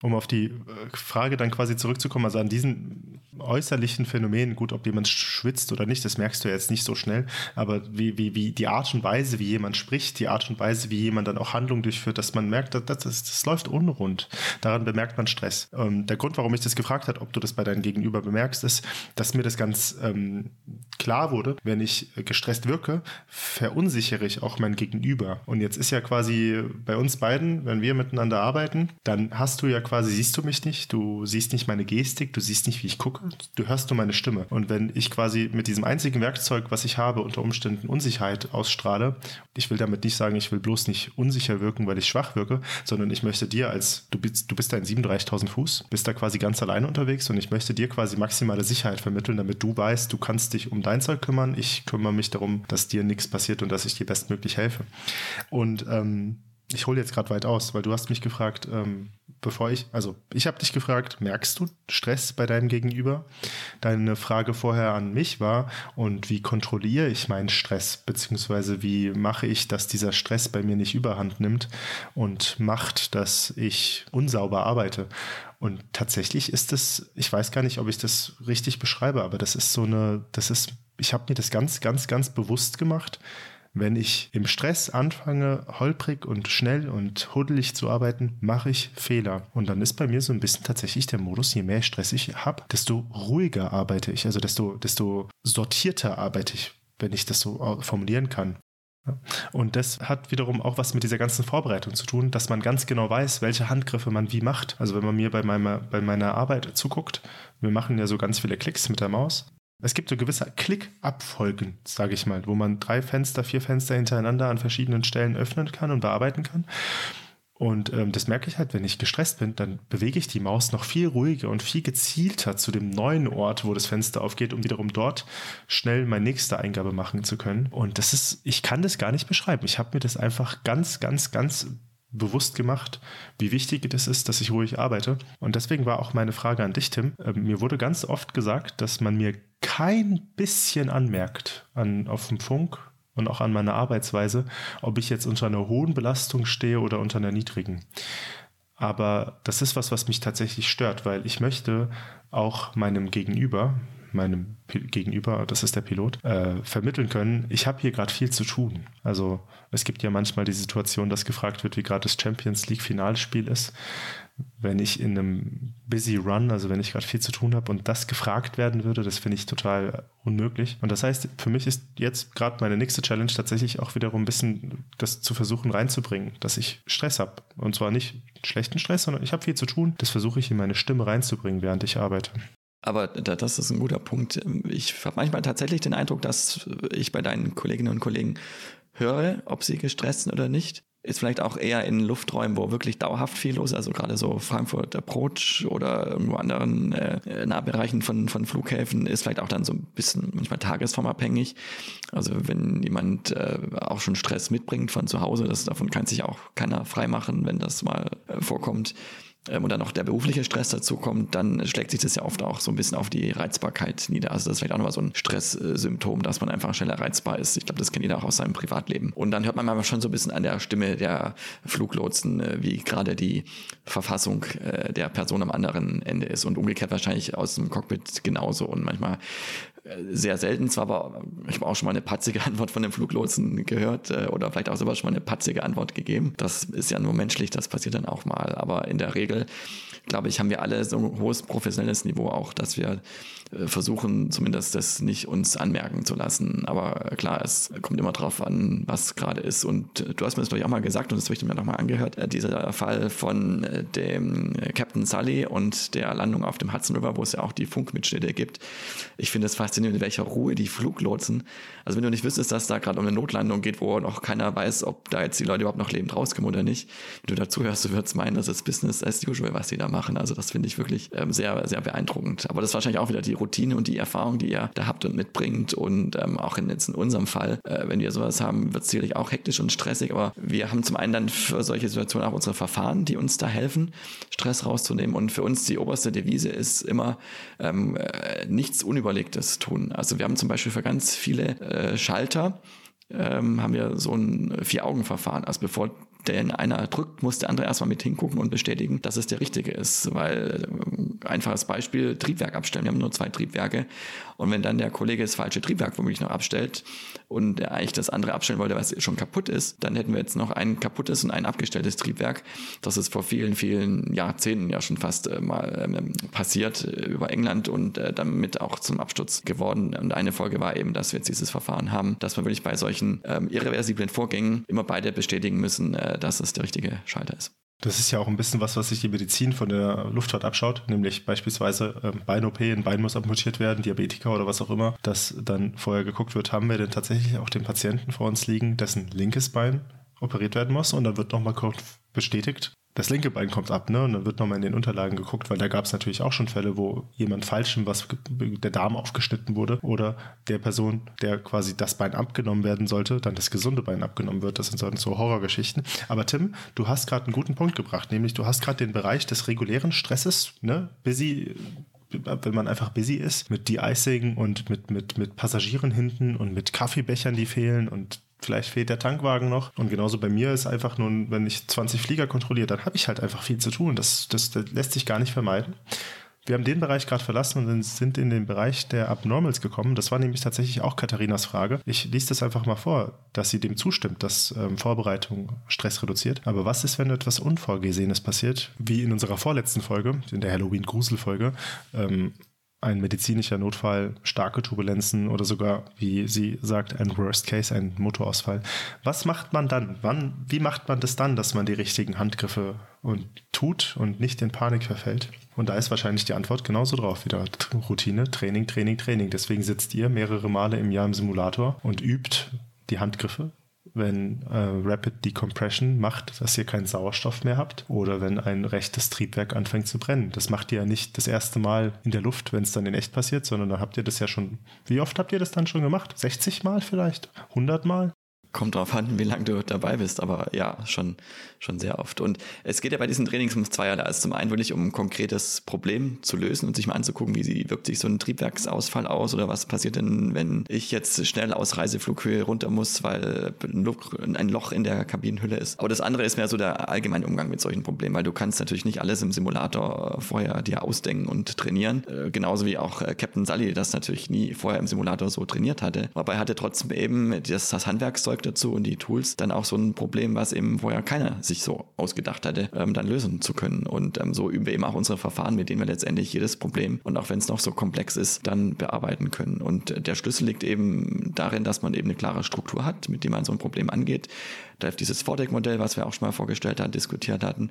um auf die äh, Frage dann quasi zurückzukommen, also an diesen äußerlichen Phänomenen, gut, ob jemand schwitzt oder nicht, das merkst du jetzt nicht so schnell, aber wie, wie, wie die Art und Weise, wie jemand spricht, die Art und Weise, wie jemand dann auch Handlungen durchführt, dass man merkt, das, das, das läuft unrund. Daran bemerkt man Stress. Ähm, der Grund, warum ich das gefragt habe, ob du das bei deinem Gegenüber bemerkst, ist, dass mir das ganz ähm, klar wurde, wenn ich gestresst wirke, verunsichere ich auch mein Gegenüber. Und jetzt ist ja quasi bei uns beiden, wenn wir miteinander arbeiten, dann hast du ja quasi quasi siehst du mich nicht, du siehst nicht meine Gestik, du siehst nicht, wie ich gucke, du hörst nur meine Stimme. Und wenn ich quasi mit diesem einzigen Werkzeug, was ich habe, unter Umständen Unsicherheit ausstrahle, ich will damit nicht sagen, ich will bloß nicht unsicher wirken, weil ich schwach wirke, sondern ich möchte dir als, du bist, du bist da in 37.000 Fuß, bist da quasi ganz alleine unterwegs und ich möchte dir quasi maximale Sicherheit vermitteln, damit du weißt, du kannst dich um dein Zeug kümmern, ich kümmere mich darum, dass dir nichts passiert und dass ich dir bestmöglich helfe. Und ähm, ich hole jetzt gerade weit aus, weil du hast mich gefragt, ähm, bevor ich, also ich habe dich gefragt, merkst du Stress bei deinem Gegenüber? Deine Frage vorher an mich war, und wie kontrolliere ich meinen Stress, beziehungsweise wie mache ich, dass dieser Stress bei mir nicht überhand nimmt und macht, dass ich unsauber arbeite? Und tatsächlich ist es, ich weiß gar nicht, ob ich das richtig beschreibe, aber das ist so eine, das ist, ich habe mir das ganz, ganz, ganz bewusst gemacht, wenn ich im Stress anfange, holprig und schnell und huddelig zu arbeiten, mache ich Fehler. Und dann ist bei mir so ein bisschen tatsächlich der Modus, je mehr Stress ich habe, desto ruhiger arbeite ich, also desto, desto sortierter arbeite ich, wenn ich das so formulieren kann. Und das hat wiederum auch was mit dieser ganzen Vorbereitung zu tun, dass man ganz genau weiß, welche Handgriffe man wie macht. Also wenn man mir bei meiner, bei meiner Arbeit zuguckt, wir machen ja so ganz viele Klicks mit der Maus, es gibt so gewisse Klickabfolgen, sage ich mal, wo man drei Fenster, vier Fenster hintereinander an verschiedenen Stellen öffnen kann und bearbeiten kann. Und ähm, das merke ich halt, wenn ich gestresst bin, dann bewege ich die Maus noch viel ruhiger und viel gezielter zu dem neuen Ort, wo das Fenster aufgeht, um wiederum dort schnell meine nächste Eingabe machen zu können. Und das ist, ich kann das gar nicht beschreiben. Ich habe mir das einfach ganz, ganz, ganz bewusst gemacht, wie wichtig es ist, dass ich ruhig arbeite. Und deswegen war auch meine Frage an dich, Tim. Äh, mir wurde ganz oft gesagt, dass man mir kein bisschen anmerkt an, auf dem Funk und auch an meiner Arbeitsweise, ob ich jetzt unter einer hohen Belastung stehe oder unter einer niedrigen. Aber das ist was, was mich tatsächlich stört, weil ich möchte auch meinem Gegenüber, meinem Gegenüber, das ist der Pilot, äh, vermitteln können, ich habe hier gerade viel zu tun. Also es gibt ja manchmal die Situation, dass gefragt wird, wie gerade das Champions League Finalspiel ist. Wenn ich in einem busy Run, also wenn ich gerade viel zu tun habe und das gefragt werden würde, das finde ich total unmöglich. Und das heißt, für mich ist jetzt gerade meine nächste Challenge tatsächlich auch wiederum ein bisschen das zu versuchen reinzubringen, dass ich Stress habe. Und zwar nicht schlechten Stress, sondern ich habe viel zu tun. Das versuche ich in meine Stimme reinzubringen, während ich arbeite. Aber das ist ein guter Punkt. Ich habe manchmal tatsächlich den Eindruck, dass ich bei deinen Kolleginnen und Kollegen höre, ob sie gestresst sind oder nicht. Ist vielleicht auch eher in Lufträumen, wo wirklich dauerhaft viel los ist, also gerade so Frankfurt Approach oder irgendwo anderen äh, Nahbereichen von, von Flughäfen, ist vielleicht auch dann so ein bisschen manchmal tagesformabhängig. Also wenn jemand äh, auch schon Stress mitbringt von zu Hause, das, davon kann sich auch keiner freimachen, wenn das mal äh, vorkommt und dann noch der berufliche Stress dazu kommt, dann schlägt sich das ja oft auch so ein bisschen auf die Reizbarkeit nieder. Also das ist vielleicht auch nochmal so ein Stresssymptom, dass man einfach schneller reizbar ist. Ich glaube, das kennt jeder auch aus seinem Privatleben. Und dann hört man manchmal schon so ein bisschen an der Stimme der Fluglotsen, äh, wie gerade die Verfassung äh, der Person am anderen Ende ist und umgekehrt wahrscheinlich aus dem Cockpit genauso. Und manchmal sehr selten zwar, aber ich habe auch schon mal eine patzige Antwort von dem Fluglotsen gehört äh, oder vielleicht auch sogar schon mal eine patzige Antwort gegeben. Das ist ja nur menschlich, das passiert dann auch mal. Aber in der Regel, glaube ich, haben wir alle so ein hohes professionelles Niveau auch, dass wir äh, versuchen, zumindest das nicht uns anmerken zu lassen. Aber äh, klar, es kommt immer drauf an, was gerade ist. Und äh, du hast mir das vielleicht auch mal gesagt und das habe ich mir nochmal angehört. Dieser Fall von dem Captain Sully und der Landung auf dem Hudson River, wo es ja auch die Funkmitschnitte gibt. Ich finde es faszinierend, in welcher Ruhe die Fluglotsen, also wenn du nicht wüsstest, dass da gerade um eine Notlandung geht, wo noch keiner weiß, ob da jetzt die Leute überhaupt noch lebend rauskommen oder nicht, wenn du dazu hörst, du würdest meinen, das ist Business as usual, was die da machen. Also das finde ich wirklich ähm, sehr, sehr beeindruckend. Aber das ist wahrscheinlich auch wieder die Routine und die Erfahrung, die ihr da habt und mitbringt. Und ähm, auch in, jetzt in unserem Fall, äh, wenn wir sowas haben, wird es sicherlich auch hektisch und stressig. Aber wir haben zum einen dann für solche Situationen auch unsere Verfahren, die uns da helfen, Stress rauszunehmen. Und für uns die oberste Devise ist immer ähm, äh, nichts Unüberlegtes tun. Also wir haben zum Beispiel für ganz viele äh, Schalter, ähm, haben wir so ein Vier-Augen-Verfahren. Also bevor denn einer drückt, muss der andere erstmal mit hingucken und bestätigen, dass es der richtige ist. Weil, äh, einfaches Beispiel, Triebwerk abstellen. Wir haben nur zwei Triebwerke. Und wenn dann der Kollege das falsche Triebwerk womöglich noch abstellt und er eigentlich das andere abstellen wollte, was schon kaputt ist, dann hätten wir jetzt noch ein kaputtes und ein abgestelltes Triebwerk. Das ist vor vielen, vielen Jahrzehnten ja schon fast äh, mal ähm, passiert äh, über England und äh, damit auch zum Absturz geworden. Und eine Folge war eben, dass wir jetzt dieses Verfahren haben, dass wir wirklich bei solchen ähm, irreversiblen Vorgängen immer beide bestätigen müssen, äh, dass es der richtige Schalter ist. Das ist ja auch ein bisschen was, was sich die Medizin von der Luftfahrt abschaut, nämlich beispielsweise ähm, Bein-OP, ein Bein muss amputiert werden, Diabetiker oder was auch immer, dass dann vorher geguckt wird, haben wir denn tatsächlich auch den Patienten vor uns liegen, dessen linkes Bein operiert werden muss und dann wird nochmal bestätigt, das linke Bein kommt ab, ne? Und dann wird nochmal in den Unterlagen geguckt, weil da gab es natürlich auch schon Fälle, wo jemand falschem was der Darm aufgeschnitten wurde oder der Person, der quasi das Bein abgenommen werden sollte, dann das gesunde Bein abgenommen wird. Das sind so, Horrorgeschichten. Aber Tim, du hast gerade einen guten Punkt gebracht, nämlich du hast gerade den Bereich des regulären Stresses, ne? Busy wenn man einfach busy ist, mit De-Icing und mit, mit, mit Passagieren hinten und mit Kaffeebechern, die fehlen und vielleicht fehlt der Tankwagen noch. Und genauso bei mir ist einfach nun, wenn ich 20 Flieger kontrolliere, dann habe ich halt einfach viel zu tun. Das, das, das lässt sich gar nicht vermeiden. Wir haben den Bereich gerade verlassen und sind in den Bereich der Abnormals gekommen. Das war nämlich tatsächlich auch Katharinas Frage. Ich lese das einfach mal vor, dass sie dem zustimmt, dass ähm, Vorbereitung Stress reduziert. Aber was ist, wenn etwas Unvorgesehenes passiert, wie in unserer vorletzten Folge, in der Halloween-Grusel-Folge? Ähm, ein medizinischer Notfall, starke Turbulenzen oder sogar, wie sie sagt, ein Worst Case, ein Motorausfall. Was macht man dann? Wann, wie macht man das dann, dass man die richtigen Handgriffe und tut und nicht in Panik verfällt? Und da ist wahrscheinlich die Antwort genauso drauf. Wieder Routine, Training, Training, Training. Deswegen sitzt ihr mehrere Male im Jahr im Simulator und übt die Handgriffe wenn äh, Rapid Decompression macht, dass ihr keinen Sauerstoff mehr habt oder wenn ein rechtes Triebwerk anfängt zu brennen. Das macht ihr ja nicht das erste Mal in der Luft, wenn es dann in echt passiert, sondern dann habt ihr das ja schon, wie oft habt ihr das dann schon gemacht? 60 Mal vielleicht? 100 Mal? Kommt drauf an, wie lange du dabei bist, aber ja, schon, schon sehr oft. Und es geht ja bei diesen Trainings um zweierlei. Also zum einen wirklich um ein konkretes Problem zu lösen und sich mal anzugucken, wie wirkt sich so ein Triebwerksausfall aus oder was passiert denn, wenn ich jetzt schnell aus Reiseflughöhe runter muss, weil ein Loch in der Kabinenhülle ist. Aber das andere ist mehr so der allgemeine Umgang mit solchen Problemen, weil du kannst natürlich nicht alles im Simulator vorher dir ausdenken und trainieren. Äh, genauso wie auch äh, Captain Sully das natürlich nie vorher im Simulator so trainiert hatte. Aber er hatte trotzdem eben das, das Handwerkszeug dazu und die Tools dann auch so ein Problem, was eben vorher keiner sich so ausgedacht hatte, ähm, dann lösen zu können. Und ähm, so üben wir eben auch unsere Verfahren, mit denen wir letztendlich jedes Problem und auch wenn es noch so komplex ist, dann bearbeiten können. Und der Schlüssel liegt eben darin, dass man eben eine klare Struktur hat, mit der man so ein Problem angeht. Da hilft dieses Vordeck-Modell, was wir auch schon mal vorgestellt haben, diskutiert hatten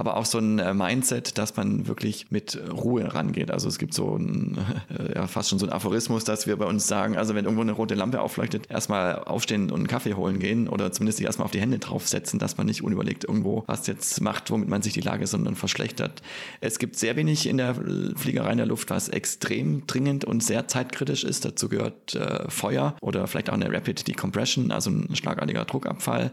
aber auch so ein äh, Mindset, dass man wirklich mit Ruhe rangeht. Also es gibt so ein, ja, fast schon so ein Aphorismus, dass wir bei uns sagen, also wenn irgendwo eine rote Lampe aufleuchtet, erstmal aufstehen und einen Kaffee holen gehen oder zumindest sich erstmal auf die Hände draufsetzen, dass man nicht unüberlegt irgendwo was jetzt macht, womit man sich die Lage sondern verschlechtert. Es gibt sehr wenig in der Fliegerei in der Luft, was extrem dringend und sehr zeitkritisch ist. Dazu gehört äh, Feuer oder vielleicht auch eine Rapid Decompression, also ein schlagartiger Druckabfall.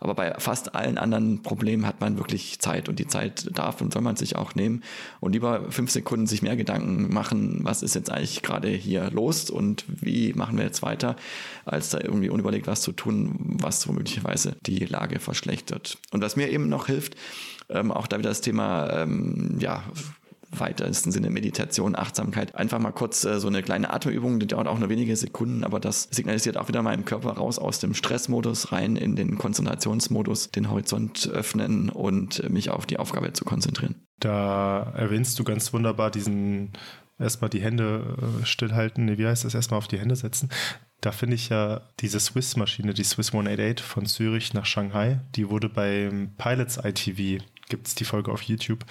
Aber bei fast allen anderen Problemen hat man wirklich Zeit und die Zeit darf und soll man sich auch nehmen und lieber fünf Sekunden sich mehr Gedanken machen, was ist jetzt eigentlich gerade hier los und wie machen wir jetzt weiter, als da irgendwie unüberlegt was zu tun, was womöglicherweise die Lage verschlechtert. Und was mir eben noch hilft, ähm, auch da wieder das Thema, ähm, ja, weitesten Sinne Meditation, Achtsamkeit. Einfach mal kurz äh, so eine kleine Atemübung, die dauert auch nur wenige Sekunden, aber das signalisiert auch wieder meinem Körper raus aus dem Stressmodus rein in den Konzentrationsmodus, den Horizont öffnen und mich auf die Aufgabe zu konzentrieren. Da erwähnst du ganz wunderbar diesen erstmal die Hände äh, stillhalten, wie heißt das, erstmal auf die Hände setzen. Da finde ich ja diese Swiss-Maschine, die Swiss 188 von Zürich nach Shanghai, die wurde beim Pilots ITV gibt es die Folge auf YouTube,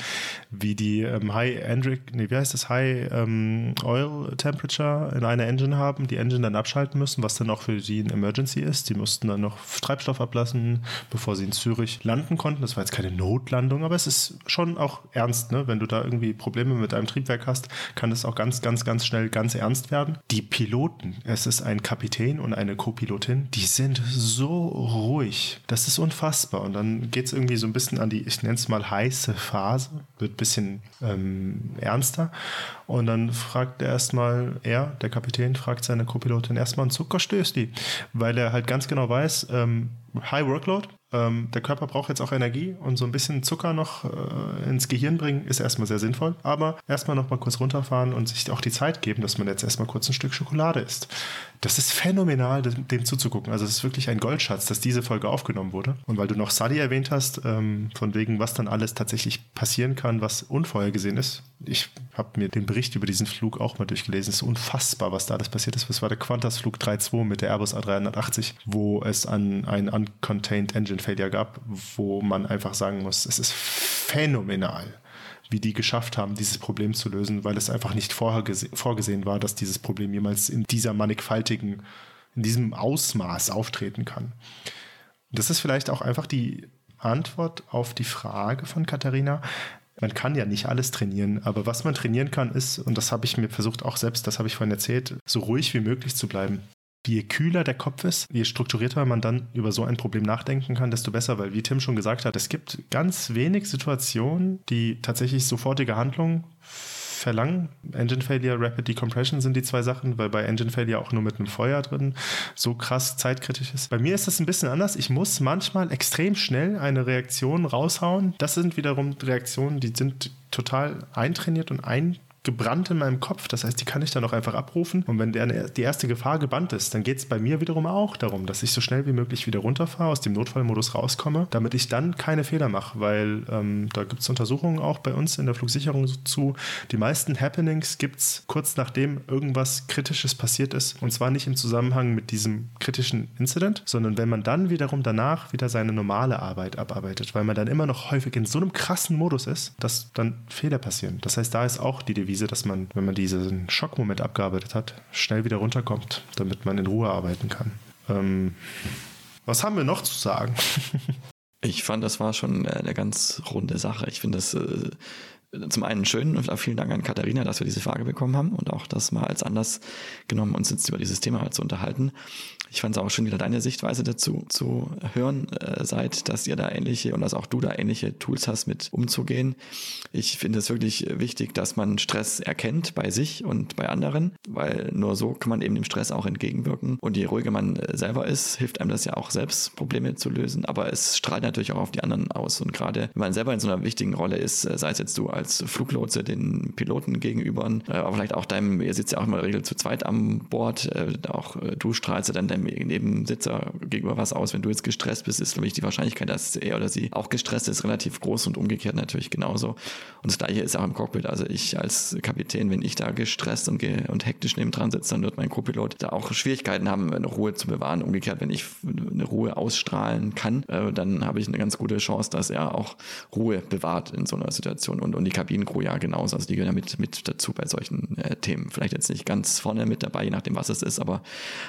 wie die ähm, High Andric, nee, wie heißt das, High ähm, Oil Temperature in einer Engine haben, die Engine dann abschalten müssen, was dann auch für die ein Emergency ist. Die mussten dann noch Treibstoff ablassen, bevor sie in Zürich landen konnten. Das war jetzt keine Notlandung, aber es ist schon auch ernst, ne? Wenn du da irgendwie Probleme mit deinem Triebwerk hast, kann es auch ganz, ganz, ganz schnell ganz ernst werden. Die Piloten, es ist ein Kapitän und eine Co-Pilotin, die sind so ruhig. Das ist unfassbar. Und dann geht es irgendwie so ein bisschen an die, ich nenne es mal heiße Phase, wird ein bisschen ähm, ernster. Und dann fragt er erstmal, er, der Kapitän, fragt seine Co-Pilotin erstmal ein Zuckerstößli, weil er halt ganz genau weiß, ähm, High Workload, ähm, der Körper braucht jetzt auch Energie und so ein bisschen Zucker noch äh, ins Gehirn bringen ist erstmal sehr sinnvoll. Aber erstmal noch mal kurz runterfahren und sich auch die Zeit geben, dass man jetzt erstmal kurz ein Stück Schokolade isst. Das ist phänomenal, dem, zuzugucken. Also es ist wirklich ein Goldschatz, dass diese Folge aufgenommen wurde. Und weil du noch Sully erwähnt hast, ähm, von wegen, was dann alles tatsächlich passieren kann, was unvorhergesehen ist. Ich habe mir den Bericht über diesen Flug auch mal durchgelesen. Es ist unfassbar, was da alles passiert ist. Das war der Qantas-Flug 3.2 mit der Airbus A380, wo es an ein Uncontained Engine Failure gab, wo man einfach sagen muss, es ist phänomenal, wie die geschafft haben, dieses Problem zu lösen, weil es einfach nicht vorgesehen war, dass dieses Problem jemals in dieser mannigfaltigen, in diesem Ausmaß auftreten kann. Das ist vielleicht auch einfach die Antwort auf die Frage von Katharina. Man kann ja nicht alles trainieren, aber was man trainieren kann, ist, und das habe ich mir versucht auch selbst, das habe ich vorhin erzählt, so ruhig wie möglich zu bleiben. Je kühler der Kopf ist, je strukturierter man dann über so ein Problem nachdenken kann, desto besser, weil wie Tim schon gesagt hat, es gibt ganz wenig Situationen, die tatsächlich sofortige Handlungen verlangen. Engine Failure, Rapid Decompression sind die zwei Sachen, weil bei Engine Failure auch nur mit einem Feuer drin so krass zeitkritisch ist. Bei mir ist das ein bisschen anders. Ich muss manchmal extrem schnell eine Reaktion raushauen. Das sind wiederum Reaktionen, die sind total eintrainiert und ein gebrannt in meinem Kopf. Das heißt, die kann ich dann auch einfach abrufen. Und wenn der, die erste Gefahr gebannt ist, dann geht es bei mir wiederum auch darum, dass ich so schnell wie möglich wieder runterfahre, aus dem Notfallmodus rauskomme, damit ich dann keine Fehler mache. Weil ähm, da gibt es Untersuchungen auch bei uns in der Flugsicherung zu. Die meisten Happenings gibt es kurz nachdem irgendwas Kritisches passiert ist. Und zwar nicht im Zusammenhang mit diesem kritischen Incident, sondern wenn man dann wiederum danach wieder seine normale Arbeit abarbeitet, weil man dann immer noch häufig in so einem krassen Modus ist, dass dann Fehler passieren. Das heißt, da ist auch die Devise Devise, dass man, wenn man diesen Schockmoment abgearbeitet hat, schnell wieder runterkommt, damit man in Ruhe arbeiten kann. Ähm, Was haben wir noch zu sagen? ich fand, das war schon eine ganz runde Sache. Ich finde das äh, zum einen schön und vielen Dank an Katharina, dass wir diese Frage bekommen haben und auch das mal als Anlass genommen, uns jetzt über dieses Thema zu unterhalten. Ich fand es auch schön, wieder deine Sichtweise dazu zu hören äh, seid, dass ihr da ähnliche und dass auch du da ähnliche Tools hast, mit umzugehen. Ich finde es wirklich wichtig, dass man Stress erkennt bei sich und bei anderen, weil nur so kann man eben dem Stress auch entgegenwirken. Und je ruhiger man äh, selber ist, hilft einem das ja auch selbst, Probleme zu lösen. Aber es strahlt natürlich auch auf die anderen aus. Und gerade wenn man selber in so einer wichtigen Rolle ist, äh, sei es jetzt du als Fluglotse den Piloten gegenüber, äh, aber vielleicht auch deinem, ihr sitzt ja auch immer in der Regel zu zweit am Bord, auch du strahlst ja dann deinem Nebensitzer gegenüber was aus. Wenn du jetzt gestresst bist, ist, glaube ich, die Wahrscheinlichkeit, dass er oder sie auch gestresst ist, relativ groß und umgekehrt natürlich genauso. Und das gleiche ist auch im Cockpit. Also ich als Kapitän, wenn ich da gestresst und, ge und hektisch nebendran sitze, dann wird mein Co-Pilot da auch Schwierigkeiten haben, eine Ruhe zu bewahren. Umgekehrt, wenn ich eine Ruhe ausstrahlen kann, äh, dann habe ich eine ganz gute Chance, dass er auch Ruhe bewahrt in so einer Situation. Und, und die Kabinencrew ja genauso. Also die gehören ja mit, mit dazu bei solchen äh, Themen. Vielleicht jetzt nicht ganz vorne mit dabei, je nachdem, was es ist, aber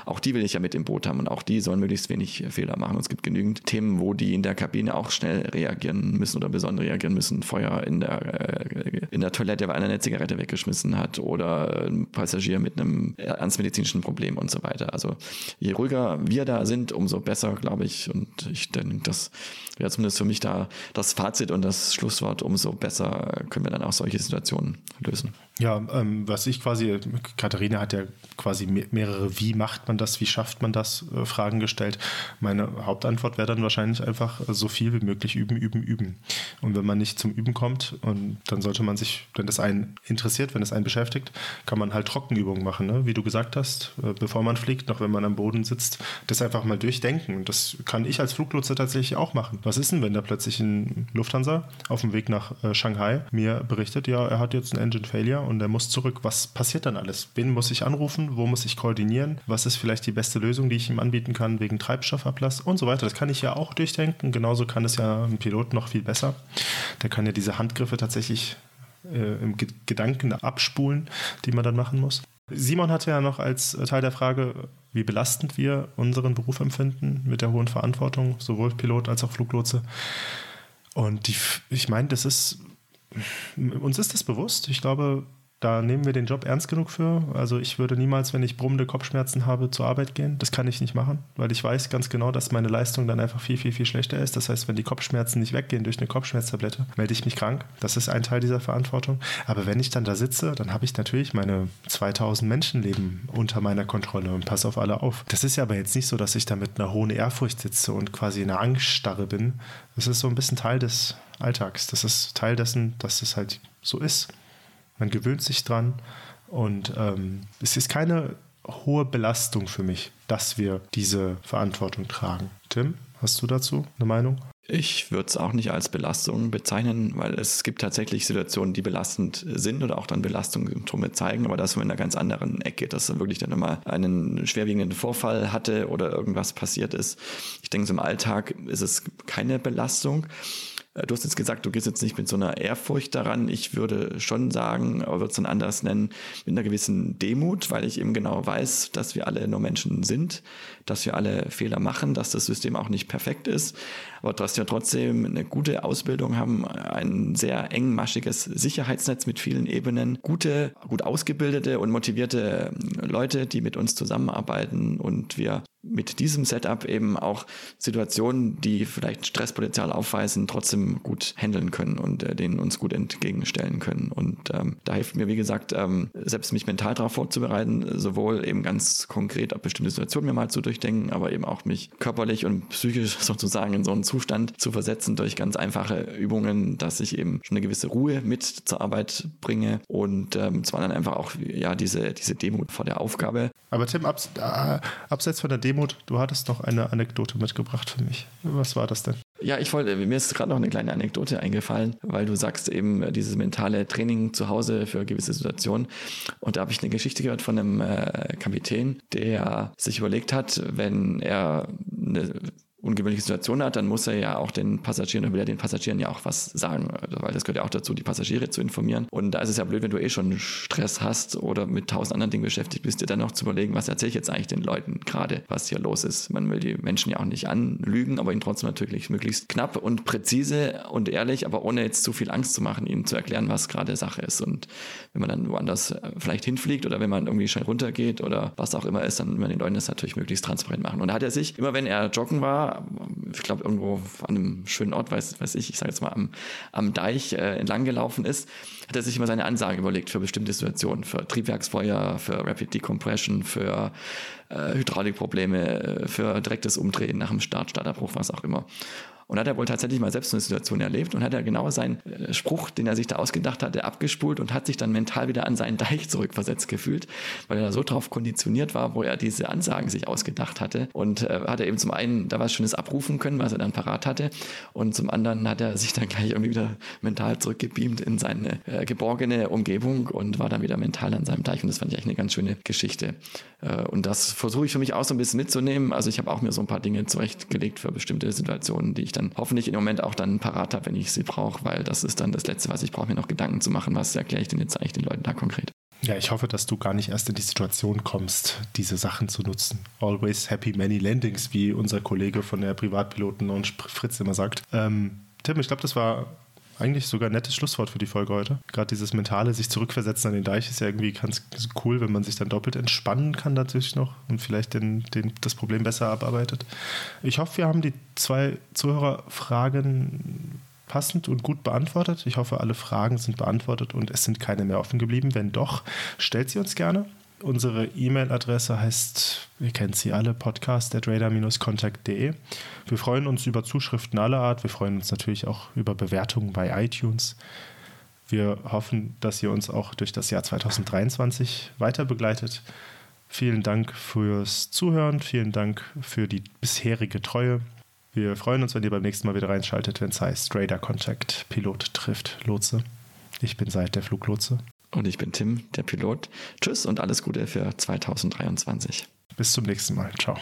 auch die will ich ja mit im Boot haben und auch die sollen möglichst wenig Fehler machen. Und es gibt genügend Themen, wo die in der Kabine auch schnell reagieren müssen oder besonders reagieren müssen. Feuer in der, äh, in der Toilette, weil einer eine Zigarette weggeschmissen hat oder ein Passagier mit einem ernstmedizinischen Problem und so weiter. Also je ruhiger wir da sind, umso besser, glaube ich. Und ich denke, das wäre zumindest für mich da das Fazit und das Schlusswort, umso besser können wir dann auch solche Situationen lösen. Ja, ähm, was ich quasi, Katharina hat ja quasi mehrere, wie macht man das, wie schafft man das, äh, Fragen gestellt. Meine Hauptantwort wäre dann wahrscheinlich einfach so viel wie möglich üben, üben, üben. Und wenn man nicht zum Üben kommt, und dann sollte man sich, wenn das einen interessiert, wenn es einen beschäftigt, kann man halt Trockenübungen machen, ne? wie du gesagt hast, äh, bevor man fliegt, noch wenn man am Boden sitzt, das einfach mal durchdenken. Das kann ich als Fluglotse tatsächlich auch machen. Was ist denn, wenn da plötzlich ein Lufthansa auf dem Weg nach äh, Shanghai mir berichtet, ja, er hat jetzt ein Engine Failure und er muss zurück. Was passiert dann alles? Wen muss ich anrufen? Wo muss ich koordinieren? Was ist vielleicht die beste Lösung, die ich ihm anbieten kann wegen Treibstoffablass und so weiter? Das kann ich ja auch durchdenken. Genauso kann es ja ein Pilot noch viel besser. Der kann ja diese Handgriffe tatsächlich äh, im G Gedanken abspulen, die man dann machen muss. Simon hatte ja noch als Teil der Frage, wie belastend wir unseren Beruf empfinden mit der hohen Verantwortung, sowohl Pilot als auch Fluglotse. Und die, ich meine, das ist, uns ist das bewusst. Ich glaube, da nehmen wir den Job ernst genug für. Also ich würde niemals, wenn ich brummende Kopfschmerzen habe, zur Arbeit gehen. Das kann ich nicht machen, weil ich weiß ganz genau, dass meine Leistung dann einfach viel, viel, viel schlechter ist. Das heißt, wenn die Kopfschmerzen nicht weggehen durch eine Kopfschmerztablette, melde ich mich krank. Das ist ein Teil dieser Verantwortung. Aber wenn ich dann da sitze, dann habe ich natürlich meine 2000 Menschenleben unter meiner Kontrolle und passe auf alle auf. Das ist ja aber jetzt nicht so, dass ich da mit einer hohen Ehrfurcht sitze und quasi in einer Angststarre bin. Das ist so ein bisschen Teil des Alltags. Das ist Teil dessen, dass es halt so ist. Man gewöhnt sich dran und ähm, es ist keine hohe Belastung für mich, dass wir diese Verantwortung tragen. Tim, hast du dazu eine Meinung? Ich würde es auch nicht als Belastung bezeichnen, weil es gibt tatsächlich Situationen, die belastend sind oder auch dann Belastungssymptome zeigen, aber das in einer ganz anderen Ecke, dass er wirklich dann immer einen schwerwiegenden Vorfall hatte oder irgendwas passiert ist. Ich denke, im Alltag ist es keine Belastung. Äh, du hast jetzt gesagt, du gehst jetzt nicht mit so einer Ehrfurcht daran. Ich würde schon sagen, aber würde es dann anders nennen, mit einer gewissen Demut, weil ich eben genau weiß, dass wir alle nur Menschen sind, dass wir alle Fehler machen, dass das System auch nicht perfekt ist, aber dass wir trotzdem eine gute Ausbildung haben, ein sehr engmaschiges Sicherheitsnetz mit vielen Ebenen, gute, gut ausgebildete und motivierte Leute, die mit uns zusammenarbeiten und wir mit diesem Setup eben auch Situationen, die vielleicht Stresspotenzial aufweisen, trotzdem gut handeln können und äh, denen uns gut entgegenstellen können. Und ähm, da hilft mir, wie gesagt, ähm, selbst mich mental darauf vorzubereiten, sowohl eben ganz konkret auf bestimmte Situationen mir mal zu durchdenken, aber eben auch mich körperlich und psychisch sozusagen in so einen Zustand zu versetzen durch ganz einfache Übungen, dass ich eben schon eine gewisse Ruhe mit zur Arbeit bringe und ähm, zwar dann einfach auch ja diese, diese Demut vor der Aufgabe. Aber Tim, abs äh, abseits von der Demut du hattest noch eine Anekdote mitgebracht für mich. Was war das denn? Ja, ich wollte, mir ist gerade noch eine kleine Anekdote eingefallen, weil du sagst eben äh, dieses mentale Training zu Hause für gewisse Situationen. Und da habe ich eine Geschichte gehört von einem äh, Kapitän, der sich überlegt hat, wenn er eine ungewöhnliche Situation hat, dann muss er ja auch den Passagieren, will er den Passagieren ja auch was sagen, also, weil das gehört ja auch dazu, die Passagiere zu informieren. Und da ist es ja blöd, wenn du eh schon Stress hast oder mit tausend anderen Dingen beschäftigt bist, dir dann noch zu überlegen, was erzähle ich jetzt eigentlich den Leuten gerade, was hier los ist. Man will die Menschen ja auch nicht anlügen, aber ihnen trotzdem natürlich möglichst knapp und präzise und ehrlich, aber ohne jetzt zu viel Angst zu machen, ihnen zu erklären, was gerade Sache ist. Und wenn man dann woanders äh, vielleicht hinfliegt oder wenn man irgendwie schnell runtergeht oder was auch immer ist, dann will man den Leuten das natürlich möglichst transparent machen. Und da hat er sich, immer wenn er joggen war, ich glaube irgendwo an einem schönen Ort, weiß, weiß ich, ich sage jetzt mal am, am Deich äh, entlang gelaufen ist, hat er sich immer seine Ansagen überlegt für bestimmte Situationen, für Triebwerksfeuer, für Rapid Decompression, für äh, Hydraulikprobleme, äh, für direktes Umdrehen nach dem Start, Starterbruch, was auch immer. Und hat er wohl tatsächlich mal selbst so eine Situation erlebt und hat er genau seinen äh, Spruch, den er sich da ausgedacht hatte, abgespult und hat sich dann mental wieder an seinen Deich zurückversetzt gefühlt, weil er da so drauf konditioniert war, wo er diese Ansagen sich ausgedacht hatte. Und äh, hat er eben zum einen da was Schönes abrufen können, was er dann parat hatte. Und zum anderen hat er sich dann gleich irgendwie wieder mental zurückgebeamt in seine äh, geborgene Umgebung und war dann wieder mental an seinem Deich. Und das fand ich echt eine ganz schöne Geschichte. Äh, und das versuche ich für mich auch so ein bisschen mitzunehmen. Also ich habe auch mir so ein paar Dinge zurechtgelegt für bestimmte Situationen, die ich dann hoffentlich im Moment auch dann parat habe, wenn ich sie brauche, weil das ist dann das Letzte, was ich brauche, mir noch Gedanken zu machen, was erkläre ich denn jetzt eigentlich den Leuten da konkret. Ja, ich hoffe, dass du gar nicht erst in die Situation kommst, diese Sachen zu nutzen. Always happy many landings, wie unser Kollege von der Privatpiloten und Fritz immer sagt. Ähm, Tim, ich glaube, das war eigentlich sogar ein nettes Schlusswort für die Folge heute. Gerade dieses mentale, sich zurückversetzen an den Deich ist ja irgendwie ganz cool, wenn man sich dann doppelt entspannen kann natürlich noch und vielleicht den, den, das Problem besser abarbeitet. Ich hoffe, wir haben die zwei Zuhörerfragen passend und gut beantwortet. Ich hoffe, alle Fragen sind beantwortet und es sind keine mehr offen geblieben. Wenn doch, stellt sie uns gerne. Unsere E-Mail-Adresse heißt, ihr kennt sie alle, podcast.radar-contact.de. Wir freuen uns über Zuschriften aller Art. Wir freuen uns natürlich auch über Bewertungen bei iTunes. Wir hoffen, dass ihr uns auch durch das Jahr 2023 weiter begleitet. Vielen Dank fürs Zuhören, vielen Dank für die bisherige Treue. Wir freuen uns, wenn ihr beim nächsten Mal wieder reinschaltet, wenn es heißt Radar Contact, Pilot trifft Lotse. Ich bin Seid der Fluglotse. Und ich bin Tim, der Pilot. Tschüss und alles Gute für 2023. Bis zum nächsten Mal. Ciao.